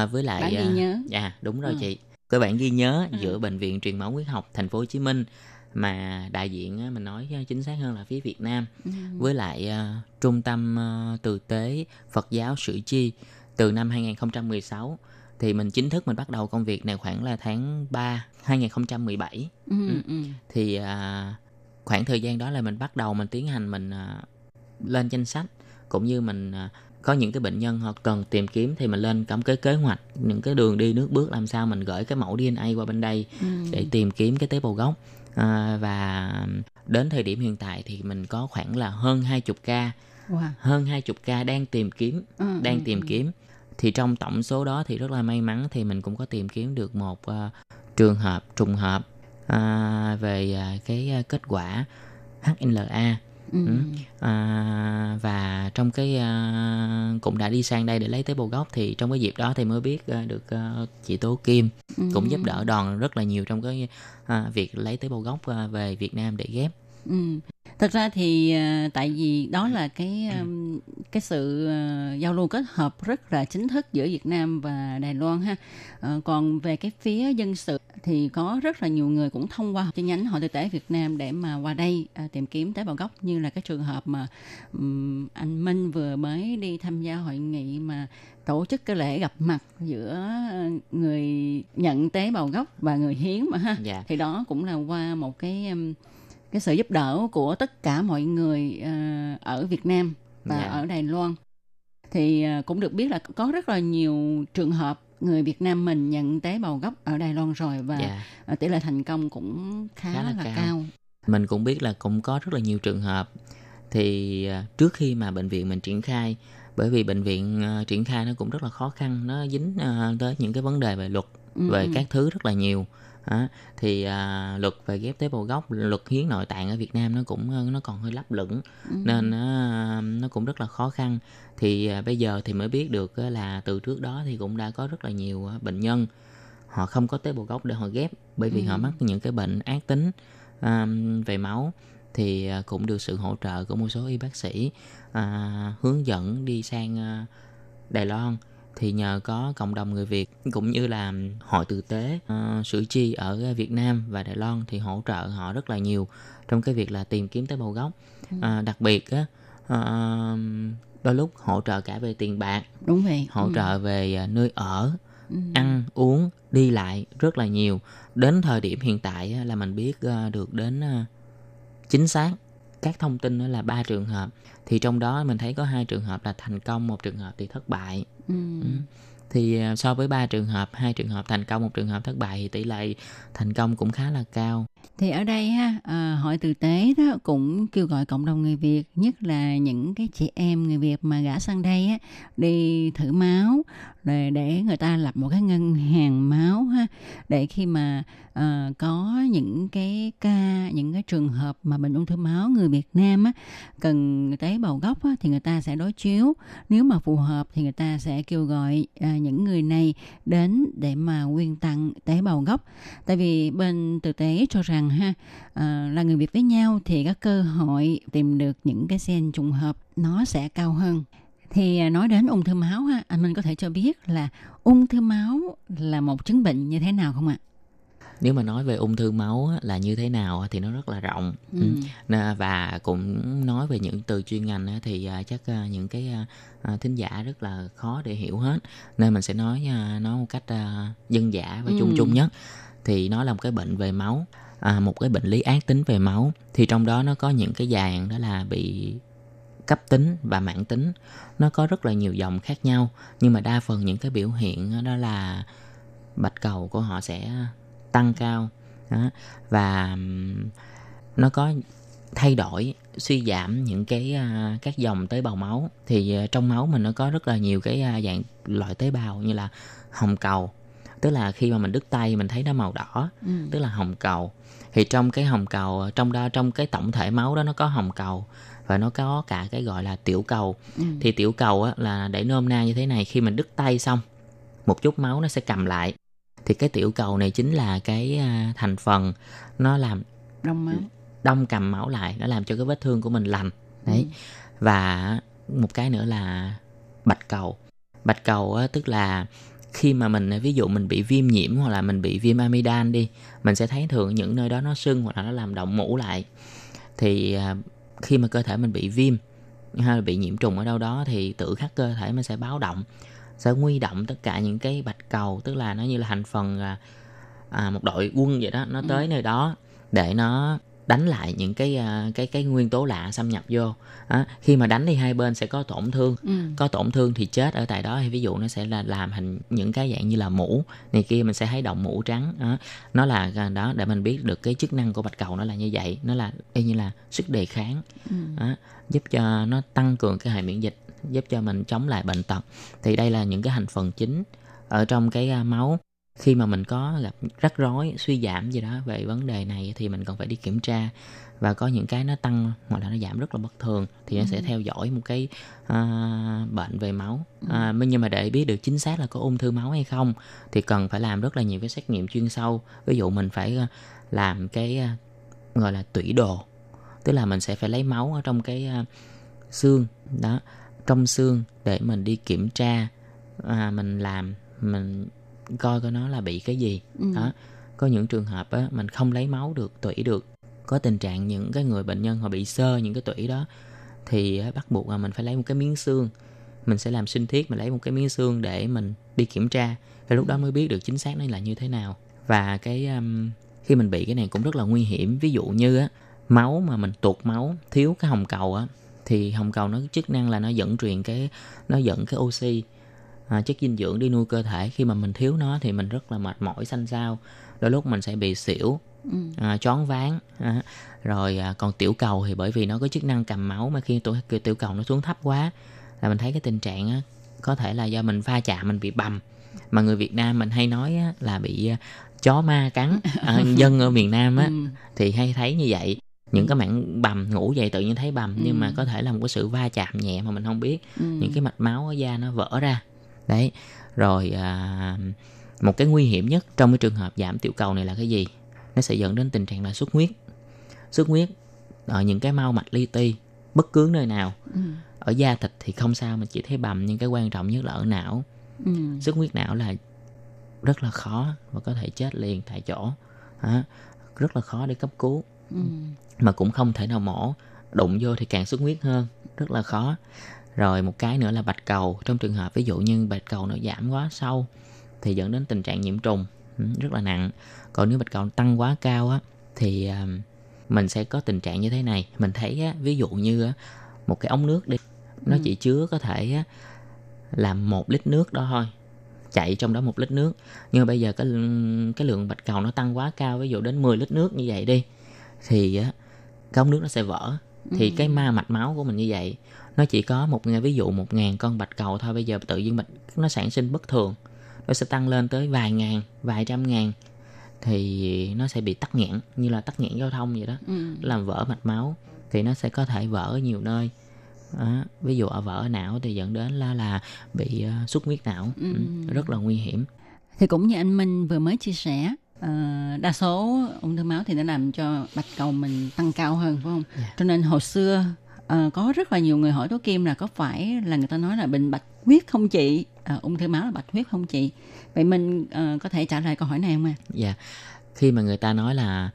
uh, với lại bản ghi nhớ. À đúng rồi ừ. chị các bạn ghi nhớ ừ. giữa bệnh viện truyền máu huyết học thành phố Hồ Chí Minh mà đại diện mình nói chính xác hơn là phía Việt Nam ừ. với lại uh, trung tâm uh, từ tế Phật giáo Sử Chi từ năm 2016 thì mình chính thức mình bắt đầu công việc này khoảng là tháng 3 2017 ừ, ừ. Ừ. thì uh, khoảng thời gian đó là mình bắt đầu mình tiến hành mình uh, lên danh sách cũng như mình uh, có những cái bệnh nhân họ cần tìm kiếm thì mình lên cắm cái kế hoạch những cái đường đi nước bước làm sao mình gửi cái mẫu DNA qua bên đây ừ. để tìm kiếm cái tế bào gốc à, và đến thời điểm hiện tại thì mình có khoảng là hơn 20 ca Wow. hơn 20 ca đang tìm kiếm Ừ, đang ừ, tìm ừ. kiếm thì trong tổng số đó thì rất là may mắn thì mình cũng có tìm kiếm được một ờ, trường hợp trùng hợp à, về à, cái à, kết quả HLA Ừ. Ừ. à, và trong cái à, cũng đã đi sang đây để lấy tế bào gốc thì trong cái dịp đó thì mới biết à, được à, chị Tố Kim Ừ. cũng giúp đỡ đoàn rất là nhiều trong cái à, việc lấy tế bào gốc à, về Việt Nam để ghép Ừ. Thật ra thì à, tại vì đó là cái um, cái sự à, giao lưu kết hợp rất là chính thức giữa Việt Nam và Đài Loan ha. Ờ, còn về cái phía dân sự thì có rất là nhiều người cũng thông qua chi nhánh hội thực tế Việt Nam để mà qua đây à, tìm kiếm tế bào gốc như là cái trường hợp mà anh Minh vừa mới đi tham gia hội nghị mà tổ chức cái lễ gặp mặt giữa ờ, người nhận tế bào gốc và người hiến mà ha dạ thì đó cũng là qua một cái um, cái sự giúp đỡ của tất cả mọi người ờ, ở Việt Nam và Dạ. ở Đài Loan thì ờ, cũng được biết là có rất là nhiều trường hợp người Việt Nam mình nhận tế bào gốc ở Đài Loan rồi và dạ ờ, tỷ lệ thành công cũng khá, Khá là là, cao. cao. mình cũng biết là cũng có rất là nhiều trường hợp thì trước khi mà bệnh viện mình triển khai bởi vì bệnh viện triển khai nó cũng rất là khó khăn nó dính tới những cái vấn đề về luật Ừ, về ừ. các thứ rất là nhiều Đó. thì à, luật về ghép tế bào gốc luật hiến nội tạng ở Việt Nam nó cũng ờ, nó còn hơi lấp lửng Ừ. nên nó nó cũng rất là khó khăn thì à, bây giờ thì mới biết được á là từ trước đó thì cũng đã có rất là nhiều bệnh nhân họ không có tế bào gốc để họ ghép bởi vì Ừ. họ mắc những cái bệnh ác tính à, về máu thì à, cũng được sự hỗ trợ của một số y bác sĩ à, hướng dẫn đi sang à, Đài Loan thì nhờ có cộng đồng người Việt cũng như là hội tử tế uh, sữa chi ở Việt Nam và Đài Loan thì hỗ trợ họ rất là nhiều trong cái việc là tìm kiếm tế bào gốc à, đặc biệt á à, đôi lúc hỗ trợ cả về tiền bạc đúng vậy hỗ Ừ. trợ về nơi ở Ừ. ăn uống đi lại rất là nhiều đến thời điểm hiện tại là mình biết được đến chính xác các thông tin đó là ba trường hợp. Thì trong đó mình thấy có hai trường hợp là thành công một trường hợp thì thất bại. Ừ. thì à, so với ba trường hợp hai trường hợp thành công một trường hợp thất bại thì tỷ lệ thành công cũng khá là cao. Thì ở đây ha, à, hội tử tế đó cũng kêu gọi cộng đồng người Việt, nhất là những cái chị em người Việt mà gã sang đây á, đi thử máu để để người ta lập một cái ngân hàng máu ha, để khi mà uh, có những cái ca, những cái trường hợp mà bệnh ung thư máu người Việt Nam á cần tế bào gốc á, thì người ta sẽ đối chiếu, nếu mà phù hợp thì người ta sẽ kêu gọi uh, những người này đến để mà quyên tặng tế bào gốc. Tại vì bên tử tế cho rằng ha uh, là người Việt với nhau thì các cơ hội tìm được những cái gen trùng hợp nó sẽ cao hơn thì à, nói đến ung thư máu ha anh Minh có thể cho biết là ung thư máu là một chứng bệnh như thế nào không ạ? nếu mà nói về ung thư máu là như thế nào thì nó rất là rộng Ừ. Ừ. Và cũng nói về những từ chuyên ngành thì à, chắc à, những cái thính giả rất là khó để hiểu hết nên mình sẽ nói nó một cách dân dã và chung Ừ. chung nhất thì nó là một cái bệnh về máu à, một cái bệnh lý ác tính về máu thì trong đó nó có những cái dạng đó là bị cấp tính và mãn tính. Nó có rất là nhiều dòng khác nhau nhưng mà đa phần những cái biểu hiện đó là bạch cầu của họ sẽ tăng cao. Đó. và nó có thay đổi suy giảm những cái à, các dòng tế bào máu. Thì à, trong máu mình nó có rất là nhiều cái à, dạng loại tế bào như là hồng cầu. Tức là khi mà mình đứt tay mình thấy nó màu đỏ Ừ. tức là hồng cầu. Thì trong cái hồng cầu trong đó trong cái tổng thể máu đó nó có hồng cầu và nó có cả cái gọi là tiểu cầu. Ừ. thì tiểu cầu á, là để nôm na như thế này khi mình đứt tay xong một chút máu nó sẽ cầm lại. Thì cái tiểu cầu này chính là cái à, thành phần nó làm Đông máu. đông cầm máu lại nó làm cho cái vết thương của mình lành. Đấy. Và một cái nữa là bạch cầu. Bạch cầu á, tức là khi mà mình ví dụ mình bị viêm nhiễm hoặc là mình bị viêm amidan đi mình sẽ thấy thường những nơi đó nó sưng hoặc là nó làm động mũ lại. Thì à, khi mà cơ thể mình bị viêm hay là bị nhiễm trùng ở đâu đó thì tự khắc cơ thể mình sẽ báo động sẽ nguy động tất cả những cái bạch cầu tức là nó như là thành phần à, à, một đội quân vậy đó nó tới nơi đó để nó đánh lại những cái à, cái cái nguyên tố lạ xâm nhập vô à, khi mà đánh thì hai bên sẽ có tổn thương Ừ. có tổn thương thì chết ở tại đó hay ví dụ nó sẽ là làm thành những cái dạng như là mũ này kia mình sẽ thấy động mũ trắng đó. nó là à, đó để mình biết được cái chức năng của bạch cầu nó là như vậy nó là y như là sức đề kháng Ừ. đó, giúp cho nó tăng cường cái hệ miễn dịch giúp cho mình chống lại bệnh tật thì đây là những cái thành phần chính ở trong cái à, máu khi mà mình có gặp rắc rối suy giảm gì đó về vấn đề này thì mình cần phải đi kiểm tra. Và có những cái nó tăng hoặc là nó giảm rất là bất thường thì nó sẽ theo dõi một cái à, bệnh về máu. À, nhưng mà để biết được chính xác là có ung thư máu hay không thì cần phải làm rất là nhiều cái xét nghiệm chuyên sâu. Ví dụ mình phải à, làm cái à, gọi là tủy đồ. Tức là mình sẽ phải lấy máu ở trong cái à, xương đó trong xương để mình đi kiểm tra à, mình làm mình coi coi nó là bị cái gì. Ừ. đó. Có những trường hợp á, mình không lấy máu được tủy được. Có tình trạng những cái người bệnh nhân họ bị sơ những cái tủy đó thì á, bắt buộc là mình phải lấy một cái miếng xương. Mình sẽ làm sinh thiết mình lấy một cái miếng xương để mình đi kiểm tra. Thì lúc đó mới biết được chính xác nó là như thế nào. Và cái um, khi mình bị cái này cũng rất là nguy hiểm. Ví dụ như á máu mà mình tụt máu thiếu cái hồng cầu á thì hồng cầu nó chức năng là nó dẫn truyền cái nó dẫn cái oxy à, chất dinh dưỡng đi nuôi cơ thể khi mà mình thiếu nó thì mình rất là mệt mỏi xanh xao đôi lúc mình sẽ bị xỉu Ừ. à, choáng váng à, rồi à, còn tiểu cầu thì bởi vì nó có chức năng cầm máu mà khi tiểu tiểu cầu nó xuống thấp quá là mình thấy cái tình trạng á, có thể là do mình va chạm mình bị bầm mà người Việt Nam mình hay nói á, là bị à, chó ma cắn à, dân ở miền Nam á Ừ. thì hay thấy như vậy những cái mảng bầm ngủ dậy tự nhiên thấy bầm nhưng Ừ. mà có thể là một cái sự va chạm nhẹ mà mình không biết Ừ. những cái mạch máu ở da nó vỡ ra đấy rồi à, một cái nguy hiểm nhất trong cái trường hợp giảm tiểu cầu này là cái gì nó sẽ dẫn đến tình trạng là xuất huyết xuất huyết ở những cái mau mạch li ti bất cứ nơi nào Ừ. ở da thịt thì không sao mình chỉ thấy bầm nhưng cái quan trọng nhất là ở não Ừ. xuất huyết não là rất là khó và có thể chết liền tại chỗ Đó. rất là khó để cấp cứu Ừ. mà cũng không thể nào mổ đụng vô thì càng xuất huyết hơn rất là khó rồi một cái nữa là bạch cầu. Trong trường hợp ví dụ như bạch cầu nó giảm quá sâu thì dẫn đến tình trạng nhiễm trùng ừ, rất là nặng. Còn nếu bạch cầu tăng quá cao á thì à, mình sẽ có tình trạng như thế này. Mình thấy á, ví dụ như á, một cái ống nước đi nó Ừ. chỉ chứa có thể á, là một lít nước đó thôi chạy trong đó một lít nước. Nhưng mà bây giờ cái cái lượng bạch cầu nó tăng quá cao ví dụ đến 10 lít nước như vậy đi thì á cái ống nước nó sẽ vỡ. Thì cái ma mạch máu của mình như vậy nó chỉ có một ví dụ một ngàn con bạch cầu thôi bây giờ tự nhiên bạch nó sản sinh bất thường nó sẽ tăng lên tới vài ngàn vài trăm ngàn thì nó sẽ bị tắc nghẽn như là tắc nghẽn giao thông vậy đó Ừ. làm vỡ mạch máu thì nó sẽ có thể vỡ ở nhiều nơi đó. ví dụ ở vỡ ở não thì dẫn đến là là bị uh, xuất huyết não Ừ. ừ. rất là nguy hiểm thì cũng như anh Minh vừa mới chia sẻ ờ, đa số ung thư máu thì nó làm cho bạch cầu mình tăng cao hơn phải không Dạ. cho nên hồi xưa ờ, có rất là nhiều người hỏi tố kim là có phải là người ta nói là bệnh bạch huyết không chị Ờ, ung thư máu là bạch huyết không chị vậy mình ờ, có thể trả lời câu hỏi này không ạ Dạ. Khi mà người ta nói là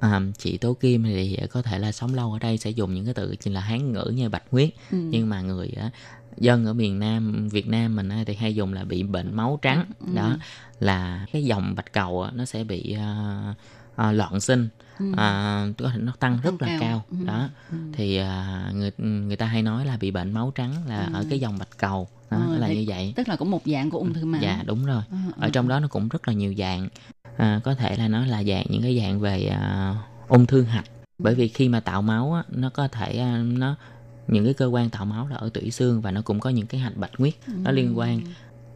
à, chị Tố Kim thì có thể là sống lâu ở đây sẽ dùng những cái từ chỉ là hán ngữ như bạch huyết ừ. nhưng mà người dân ở miền Nam Việt Nam mình thì hay dùng là bị bệnh máu trắng Ừ. đó là cái dòng bạch cầu nó sẽ bị à, à, loạn sinh Ừ. à, có thể nó tăng rất là cao, cao. Ừ. đó Ừ. thì à, người người ta hay nói là bị bệnh máu trắng là Ừ. ở cái dòng bạch cầu đó, Ờ, là như vậy tức là cũng một dạng của ung thư máu dạ đúng rồi Ờ, ở ờ. trong đó nó cũng rất là nhiều dạng à, có thể là nó là dạng những cái dạng về à, ung thư hạch bởi vì khi mà tạo máu á, nó có thể à, nó những cái cơ quan tạo máu là ở tủy xương và nó cũng có những cái hạch bạch huyết nó liên quan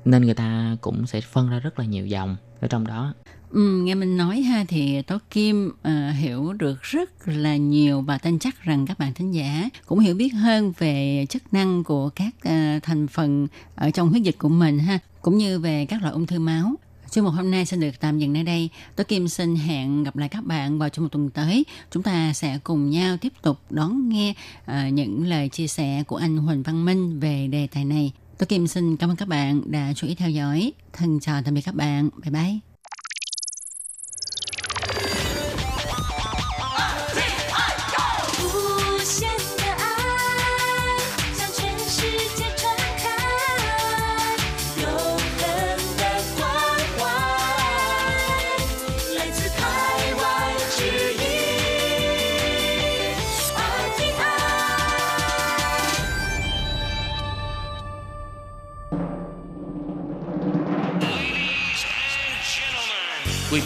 nên người ta cũng sẽ phân ra rất là nhiều dòng ở trong đó Ừ, nghe mình nói ha thì Tố Kim uh, hiểu được rất là nhiều và tin chắc rằng các bạn thính giả cũng hiểu biết hơn về chức năng của các uh, thành phần ở trong huyết dịch của mình ha cũng như về các loại ung thư máu. Chương mục hôm nay xin được tạm dừng nơi đây. Tố Kim xin hẹn gặp lại các bạn vào trong một tuần tới. Chúng ta sẽ cùng nhau tiếp tục đón nghe uh, những lời chia sẻ của anh Huỳnh Văn Minh về đề tài này. Tố Kim xin cảm ơn các bạn đã chú ý theo dõi. Thân chào tạm biệt các bạn. Bye bye.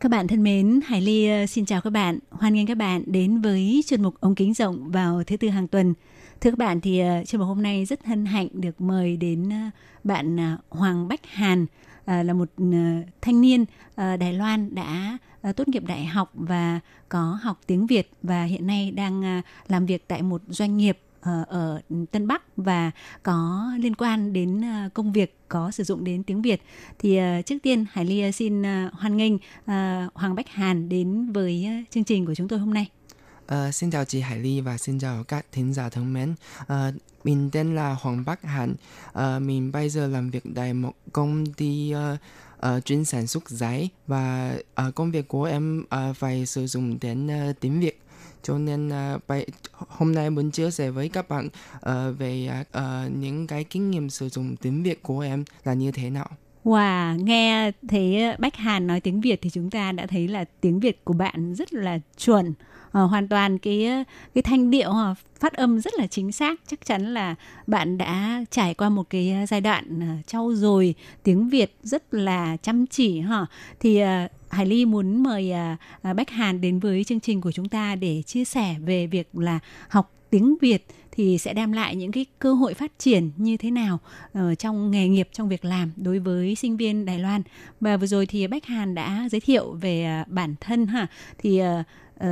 Các bạn thân mến, Hải Ly ờ, xin chào các bạn. Hoan nghênh các bạn đến với chuyên mục ống kính rộng vào thứ tư hàng tuần. Thưa các bạn thì ờ, chuyên mục hôm nay rất hân hạnh được mời đến ờ, bạn Hoàng Bách Hàn là một thanh niên Đài Loan đã tốt nghiệp đại học và có học tiếng Việt và hiện nay đang làm việc tại một doanh nghiệp Ờ, ở Tân Bắc và có liên quan đến ờ, công việc có sử dụng đến tiếng Việt thì ờ, trước tiên Hải Ly xin hoan nghênh Hoàng Bách Hàn đến với chương trình của chúng tôi hôm nay. Uh, xin chào chị Hải Ly và xin chào các thính giả thân mến. Uh, mình tên là Hoàng Bắc Hàn. Uh, mình bây giờ làm việc tại một công ty uh, uh, chuyên sản xuất giấy và uh, công việc của em uh, phải sử dụng đến uh, tiếng Việt. Cho nên à, ờ, bài, hôm nay muốn chia sẻ với các bạn ờ, về à, ờ, những cái kinh nghiệm sử dụng tiếng Việt của em là như thế nào. Wow, nghe thấy ờ, Bách Hàn nói tiếng Việt thì chúng ta đã thấy là tiếng Việt của bạn rất là chuẩn. à, hoàn toàn cái ờ, cái thanh điệu phát âm rất là chính xác chắc chắn là bạn đã trải qua một cái giai đoạn trau dồi tiếng Việt rất là chăm chỉ ha thì à, Hải Ly muốn mời à, Bách Hàn đến với chương trình của chúng ta để chia sẻ về việc là học tiếng Việt thì sẽ đem lại những cái cơ hội phát triển như thế nào ở trong nghề nghiệp trong việc làm đối với sinh viên Đài Loan. Và vừa rồi thì Bách Hàn đã giới thiệu về à, bản thân ha. Thì uh,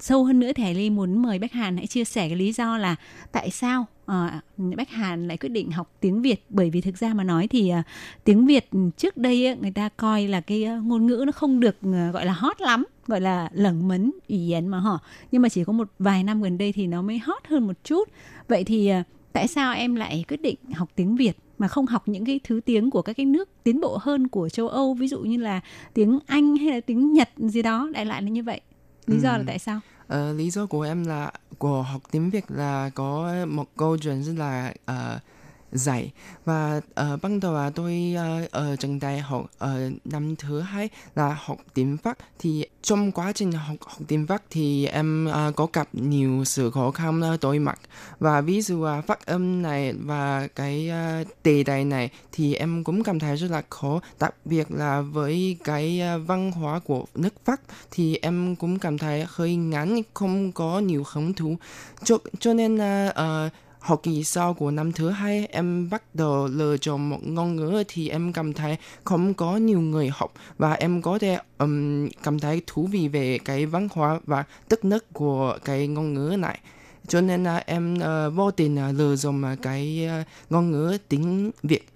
sâu hơn nữa thì Hải Ly muốn mời Bách Hàn hãy chia sẻ cái lý do là tại sao ờ, Bách Hàn lại quyết định học tiếng Việt. Bởi vì thực ra mà nói thì uh, tiếng Việt trước đây ấy, người ta coi là cái ngôn ngữ nó không được uh, gọi là hot lắm gọi là lẳng mấn ủy yến mà họ nhưng mà chỉ có một vài năm gần đây thì nó mới hot hơn một chút. Vậy thì ờ, tại sao em lại quyết định học tiếng Việt mà không học những cái thứ tiếng của các cái nước tiến bộ hơn của châu Âu? Ví dụ như là tiếng Anh hay là tiếng Nhật gì đó đại loại là như vậy. Lý do là tại sao? Ờ, lý do của em là của học tiếng Việt là có một câu chuyện rất là ờ, dài và uh, ban đầu là tôi uh, ở trường đại học ở năm thứ hai là học tiếng Pháp. Thì trong quá trình học, học tiếng Pháp thì em uh, có gặp nhiều sự khó khăn uh, đối mặt. Và ví dụ là phát âm này và cái uh, đề tài này thì em cũng cảm thấy rất là khó. Đặc biệt là với cái uh, văn hóa của nước Pháp thì em cũng cảm thấy hơi ngắn không có nhiều hứng thú. Cho, cho nên là uh, học kỳ sau của năm thứ hai em bắt đầu lựa chọn một ngôn ngữ thì em cảm thấy không có nhiều người học và em có thể um, cảm thấy thú vị về cái văn hóa và đất nước của cái ngôn ngữ này. Cho nên là em uh, vô tình là lựa chọn ờ, cái ngôn ngữ tiếng Việt.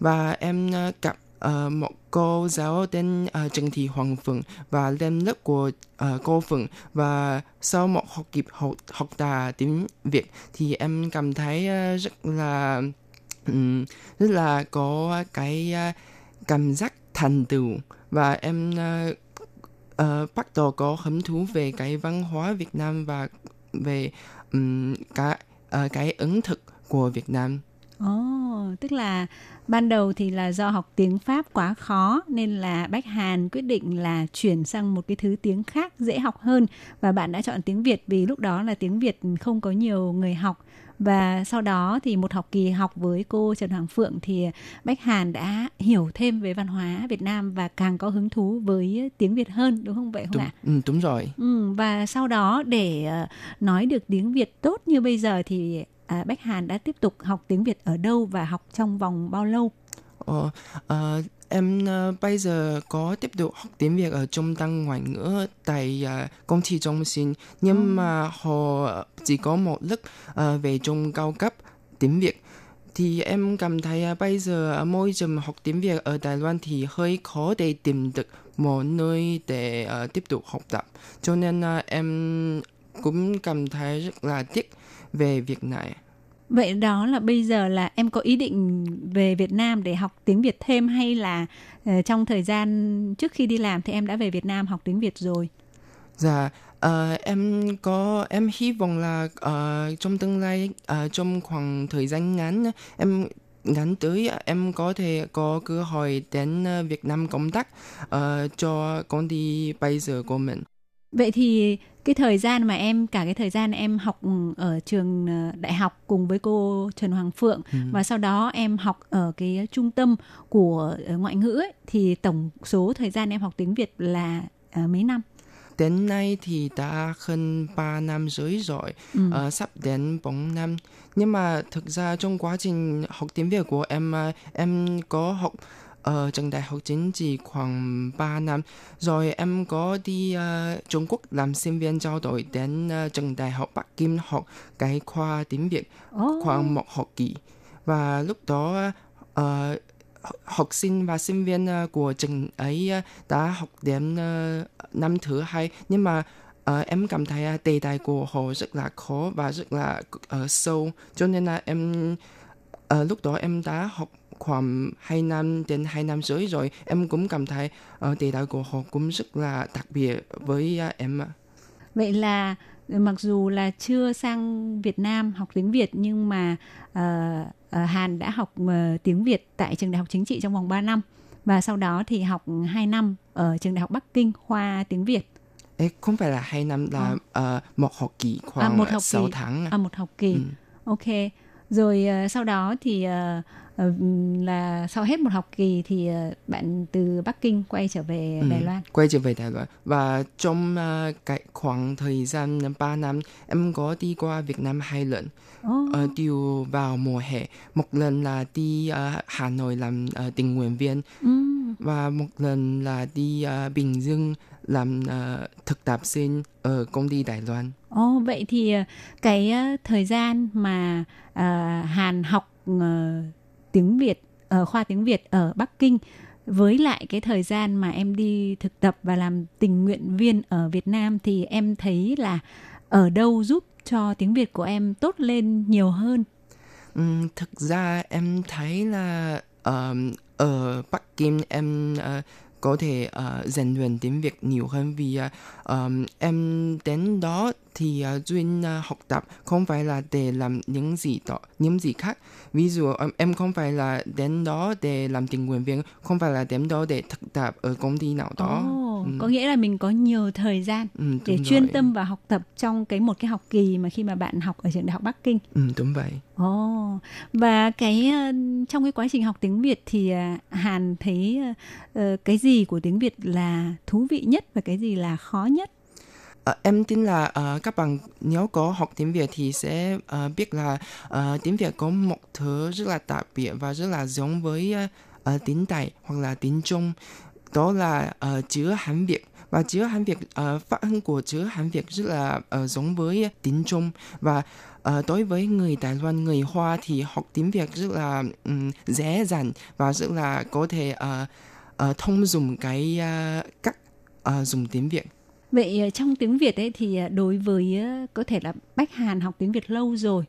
Và em uh, gặp uh, một cô giáo tên uh, Trần Thị Hoàng Phượng và lên lớp của uh, cô Phượng. Và sau một học kỳ học học đà tiếng Việt thì em cảm thấy uh, rất là um, rất là có cái uh, cảm giác thành tựu. Và em uh, uh, bắt đầu có hứng thú về cái văn hóa Việt Nam và về um, cả uh, cái ấn thực của Việt Nam. Ồ, tức là ban đầu thì là do học tiếng Pháp quá khó nên là Bách Hàn quyết định là chuyển sang một cái thứ tiếng khác dễ học hơn và bạn đã chọn tiếng Việt vì lúc đó là tiếng Việt không có nhiều người học và sau đó thì một học kỳ học với cô Trần Hoàng Phượng thì Bách Hàn đã hiểu thêm về văn hóa Việt Nam và càng có hứng thú với tiếng Việt hơn đúng không vậy không Đúng, ạ? ừ, đúng rồi. Ừ, và sau đó để ờ, nói được tiếng Việt tốt như bây giờ thì à, Bách Hàn đã tiếp tục học tiếng Việt ở đâu và học trong vòng bao lâu? Ờ, ờ, em ờ, bây giờ có tiếp tục học tiếng Việt ở trung tâm ngoại ngữ tại ờ, công ty trung 心 nhưng mà họ chỉ có một lớp ờ, về trung cao cấp tiếng Việt. Thì em cảm thấy bây giờ môi trường học tiếng Việt ở Đài Loan thì hơi khó để tìm được một nơi để ờ, tiếp tục học tập. Cho nên ờ, em cũng cảm thấy rất là tiếc về việc này. Vậy đó là bây giờ là em có ý định về Việt Nam để học tiếng Việt thêm hay là ờ, trong thời gian trước khi đi làm thì em đã về Việt Nam học tiếng Việt rồi? Dạ, ờ, em có em hy vọng là ờ, trong tương lai ờ, trong khoảng thời gian ngắn em ngắn tới em có thể có cơ hội đến Việt Nam công tác ờ, cho công ty bây giờ của mình. Vậy thì cái thời gian mà em cả cái thời gian em học ở trường ờ, đại học cùng với cô Trần Hoàng Phượng Ừ. và sau đó em học ở cái trung tâm của ờ, ngoại ngữ ấy, thì tổng số thời gian em học tiếng Việt là ờ, mấy năm? Đến nay thì đã hơn 3 năm rưỡi rồi, Ừ. ờ, sắp đến 4 năm. Nhưng mà thực ra trong quá trình học tiếng Việt của em, em có học ở trường đại học chính trị khoảng 3 năm. Rồi em có đi ờ, Trung Quốc làm sinh viên trao đổi đến ờ, trường đại học Bắc Kinh học cái khoa tiếng Việt Ồ. khoảng một học kỳ. Và lúc đó ờ, học sinh và sinh viên của trường ấy đã học đến năm thứ hai nhưng mà ờ, em cảm thấy uh, đề tài của họ rất là khó và rất là ờ, sâu cho nên là em ờ, lúc đó em đã học khoảng 2 năm đến 2 năm rưỡi rồi em cũng cảm thấy ờ, đề tài của họ cũng rất là đặc biệt với ờ, em. Vậy là ờ, mặc dù là chưa sang Việt Nam học tiếng Việt nhưng mà ờ, ờ, Hàn đã học ờ, tiếng Việt tại trường đại học chính trị trong vòng 3 năm và sau đó thì học 2 năm ở trường đại học Bắc Kinh khoa tiếng Việt. Ê, không phải là 2 năm là ờ, một học kỳ À, khoảng một học 6 kỳ. tháng. À một học kỳ. Ừ. Ok. Rồi ờ, sau đó thì ờ, là sau hết một học kỳ thì ờ, bạn từ Bắc Kinh quay trở về Ừ, Đài Loan. quay trở về Đài Loan và trong ờ, cái khoảng thời gian 3 năm em có đi qua Việt Nam hai lần. Ờ, đều vào mùa hè một lần là đi ờ, Hà Nội làm ờ, tình nguyện viên Ừm. và một lần là đi ờ, Bình Dương làm ờ, thực tập sinh ở công ty Đài Loan Ồ, vậy thì ờ, cái ờ, thời gian mà ờ, Hàn học ờ, tiếng Việt ở khoa tiếng Việt ở Bắc Kinh với lại cái thời gian mà em đi thực tập và làm tình nguyện viên ở Việt Nam thì em thấy là ở đâu giúp cho tiếng Việt của em tốt lên nhiều hơn? Ừ, thực ra em thấy là ờm, ở Bắc Kinh em uh, có thể ờ, rèn luyện tiếng Việt nhiều hơn vì ờm, em đến đó thì uh, chuyên ờ, học tập không phải là để làm những gì đó những gì khác ví dụ ờm, em không phải là đến đó để làm tình nguyện viên không phải là đến đó để thực tập ở công ty nào đó Ồ, Ừm. có nghĩa là mình có nhiều thời gian Ừm, để đúng chuyên rồi. tâm vào học tập trong cái một cái học kỳ mà khi mà bạn học ở trường đại học Bắc Kinh. Ừm, đúng vậy Ồ, và cái ờ, trong cái quá trình học tiếng Việt thì à, Hàn thấy ờ, ờ, cái gì của tiếng Việt là thú vị nhất và cái gì là khó nhất? À, em tin là uh, các bạn nếu có học tiếng Việt thì sẽ uh, biết là uh, tiếng Việt có một thứ rất là đặc biệt và rất là giống với uh, tiếng Tây hoặc là tiếng Trung. Đó là uh, chữ Hán Việt. Và chữ Hán Việt uh, phát âm của chữ Hán Việt rất là uh, giống với tiếng Trung. Và ờ, đối với người Đài Loan người Hoa thì học tiếng Việt rất là ừm, dễ dàng và rất là có thể ờ, ờ, thông dụng cái ờ, cách ờ, dùng tiếng Việt Vậy trong tiếng Việt ấy thì đối với có thể là Bách Hàn học tiếng Việt lâu rồi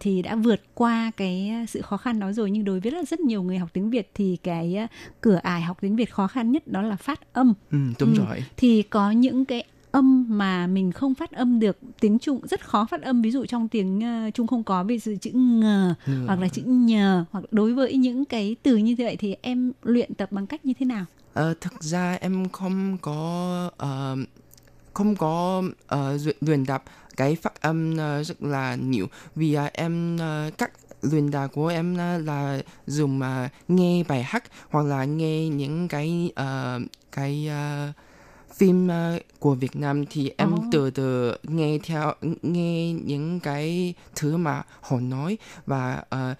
thì đã vượt qua cái sự khó khăn đó rồi nhưng đối với là rất nhiều người học tiếng Việt thì cái cửa ải học tiếng Việt khó khăn nhất đó là phát âm. Ừ, đúng Ừ. rồi. Thì có những cái âm mà mình không phát âm được tiếng Trung rất khó phát âm ví dụ trong tiếng ờ, Trung không có ví dụ chữ ngờ Ngờ. hoặc là chữ nhờ hoặc đối với những cái từ như vậy thì em luyện tập bằng cách như thế nào? Ờ, thực ra em không có ờ, không có ờ, luyện- tập cái phát âm ờ, rất là nhiều vì ờ, em ờ, các luyện tập của em ờ, là dùng ờ, nghe bài hát hoặc là nghe những cái ờ, cái ờ, phim ờ, của Việt Nam thì em Ồ. từ từ nghe theo nghe những cái thứ mà họ nói và ờ,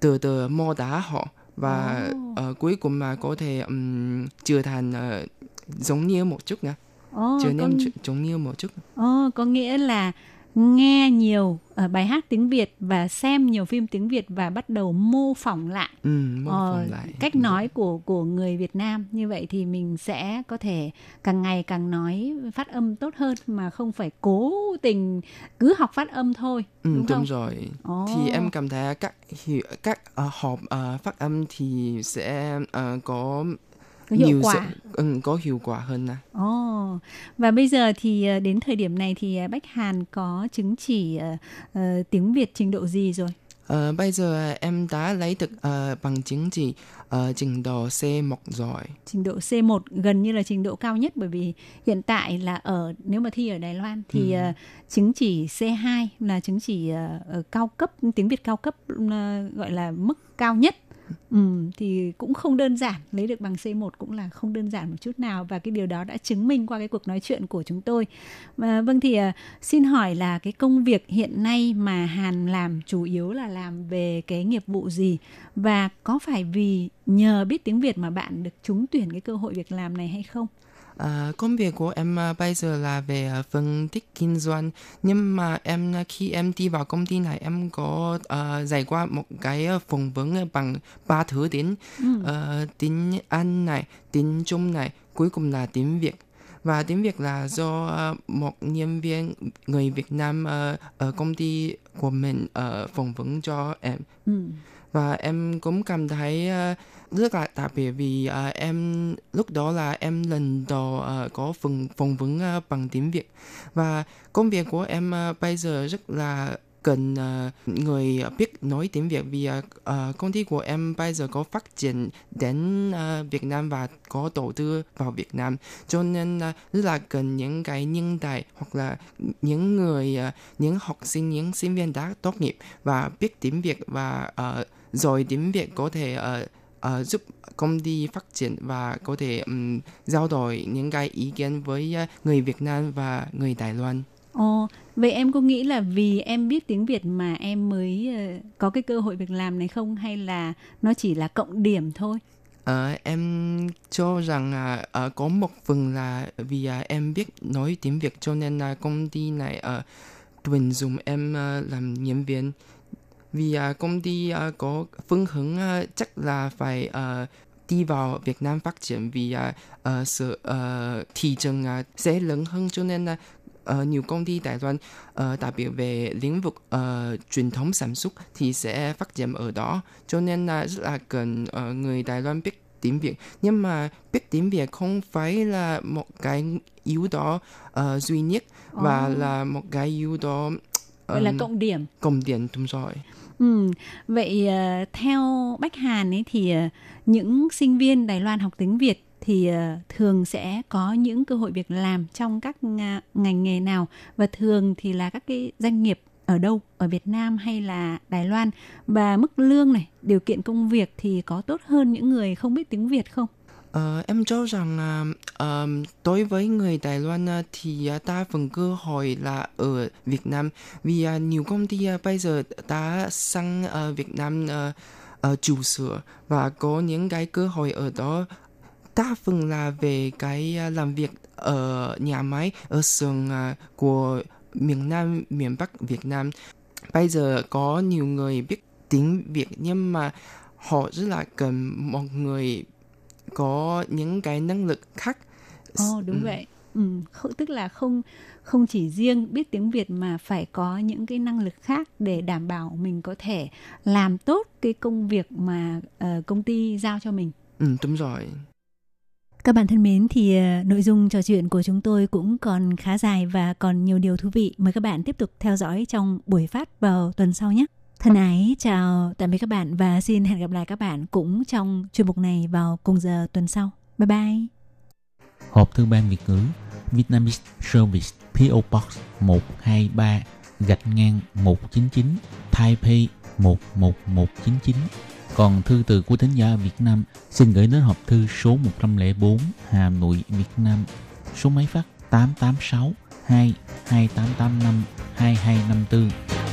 từ từ mô tả họ và Ồ. ờ, cuối cùng mà có thể um, trở thành ờ, giống như một chút nè Ồ, trở nên ch- giống như một chút ồ, có nghĩa là nghe nhiều ờ, bài hát tiếng Việt và xem nhiều phim tiếng Việt và bắt đầu mô phỏng lại ừ, mô ờ, phỏng lại cách nói của của người Việt Nam như vậy thì mình sẽ có thể càng ngày càng nói phát âm tốt hơn mà không phải cố tình cứ học phát âm thôi Ừ, đúng đúng, không? rồi. Ồ. Thì em cảm thấy các các ờ, học ờ, phát âm thì sẽ ờ, có Có hiệu nhiều quả. sự- ừ, có hiệu quả hơn à. Ồ, và bây giờ thì ờ, đến thời điểm này thì ờ, Bách Hàn có chứng chỉ ờ, tiếng Việt trình độ gì rồi? Ờ, bây giờ em đã lấy được ờ, bằng chứng chỉ ờ, trình độ C1 rồi. Trình độ C1 gần như là trình độ cao nhất bởi vì hiện tại là ở nếu mà thi ở Đài Loan thì Ừ. ờ, chứng chỉ C2 là chứng chỉ ờ, cao cấp tiếng Việt cao cấp ờ, gọi là mức cao nhất. Ừ, thì cũng không đơn giản lấy được bằng C1 cũng là không đơn giản một chút nào và cái điều đó đã chứng minh qua cái cuộc nói chuyện của chúng tôi. à, vâng thì à, xin hỏi là cái công việc hiện nay mà Hàn làm chủ yếu là làm về cái nghiệp vụ gì và có phải vì nhờ biết tiếng Việt mà bạn được trúng tuyển cái cơ hội việc làm này hay không? À, công việc của em à, bây giờ là về à, phân tích kinh doanh nhưng mà em khi em đi vào công ty này em có à, trải qua một cái phỏng vấn bằng ba thứ tiếng Ừ. Ờ, tiếng Anh này tiếng Trung này cuối cùng là tiếng Việt và tiếng Việt là do một nhân viên người Việt Nam ở công ty của mình à, phỏng vấn cho em Ừ và em cũng cảm thấy ờ, rất là đặc biệt vì ờ, em lúc đó là em lần đầu ờ, có phần phỏng vấn bằng tiếng Việt. Và công việc của em bây giờ rất là cần uh, người biết nói tiếng Việt vì uh, công ty của em bây giờ có phát triển đến uh, Việt Nam và có đầu tư vào Việt Nam. Cho nên uh, rất là cần những cái nhân tài hoặc là những người uh, những học sinh những sinh viên đã tốt nghiệp và biết tiếng Việt và uh, rồi tiếng Việt có thể ờ, ờ, giúp công ty phát triển và có thể um, giao đổi những cái ý kiến với ờ, người Việt Nam và người Đài Loan. Ồ, vậy em có nghĩ là vì em biết tiếng Việt mà em mới ờ, có cái cơ hội việc làm này không hay là nó chỉ là cộng điểm thôi? Ờ, em cho rằng là ờ, có một phần là vì à, em biết nói tiếng Việt cho nên là công ty này uh, tuyển dụng em ờ, làm nhân viên. Vì à, công ty à, có phương hướng à, chắc là phải à, đi vào Việt Nam phát triển vì à, ờ, sự ờ, thị trường à, sẽ lớn hơn cho nên là ờ, nhiều công ty Đài Loan ờ, đặc biệt về lĩnh vực ờ, truyền thống sản xuất thì sẽ phát triển ở đó cho nên là rất là cần ờ, người Đài Loan biết tiếng Việt nhưng mà biết tiếng Việt không phải là một cái yếu tố ờ, duy nhất và Ồ. là một cái yếu tố Vậy là cộng điểm. cộng điểm đúng rồi Ừ, vậy ờ, theo Bách Hàn ấy thì ờ, những sinh viên Đài Loan học tiếng Việt thì ờ, thường sẽ có những cơ hội việc làm trong các ngành nghề nào? Và thường thì là các cái doanh nghiệp ở đâu? Ở Việt Nam hay là Đài Loan? Và mức lương này điều kiện công việc thì có tốt hơn những người không biết tiếng Việt không? Ờ, em cho rằng là ờm, đối với người Đài Loan uh, thì ờ, uh, đa phần cơ hội là ở Việt Nam. Vì uh, nhiều công ty uh, bây giờ đã sang uh, Việt Nam uh, uh, trụ sở và có những cái cơ hội ở đó. Đa phần là về cái uh, làm việc ở nhà máy ở xưởng uh, của miền Nam miền Bắc Việt Nam. Bây giờ có nhiều người biết tiếng Việt nhưng mà họ rất là cần một người có những cái năng lực khác Ồ đúng Ừ. vậy. Ừ, tức là không không chỉ riêng biết tiếng Việt mà phải có những cái năng lực khác để đảm bảo mình có thể làm tốt cái công việc mà ờ, công ty giao cho mình. ừ, đúng rồi Các bạn thân mến thì ờ, nội dung trò chuyện của chúng tôi cũng còn khá dài và còn nhiều điều thú vị. Mời các bạn tiếp tục theo dõi trong buổi phát vào tuần sau nhé. Thân ái chào tạm biệt các bạn và xin hẹn gặp lại các bạn cũng trong chuyên mục này vào cùng giờ tuần sau. Bye bye. Hộp thư ban Việt ngữ Vietnamese Service PO Box 123 gạch ngang 199 Taipei 11199 Còn thư từ của thính giả Việt Nam xin gửi đến hộp thư số 104 Hà Nội, Việt Nam Số máy phát 886 2 2885 2254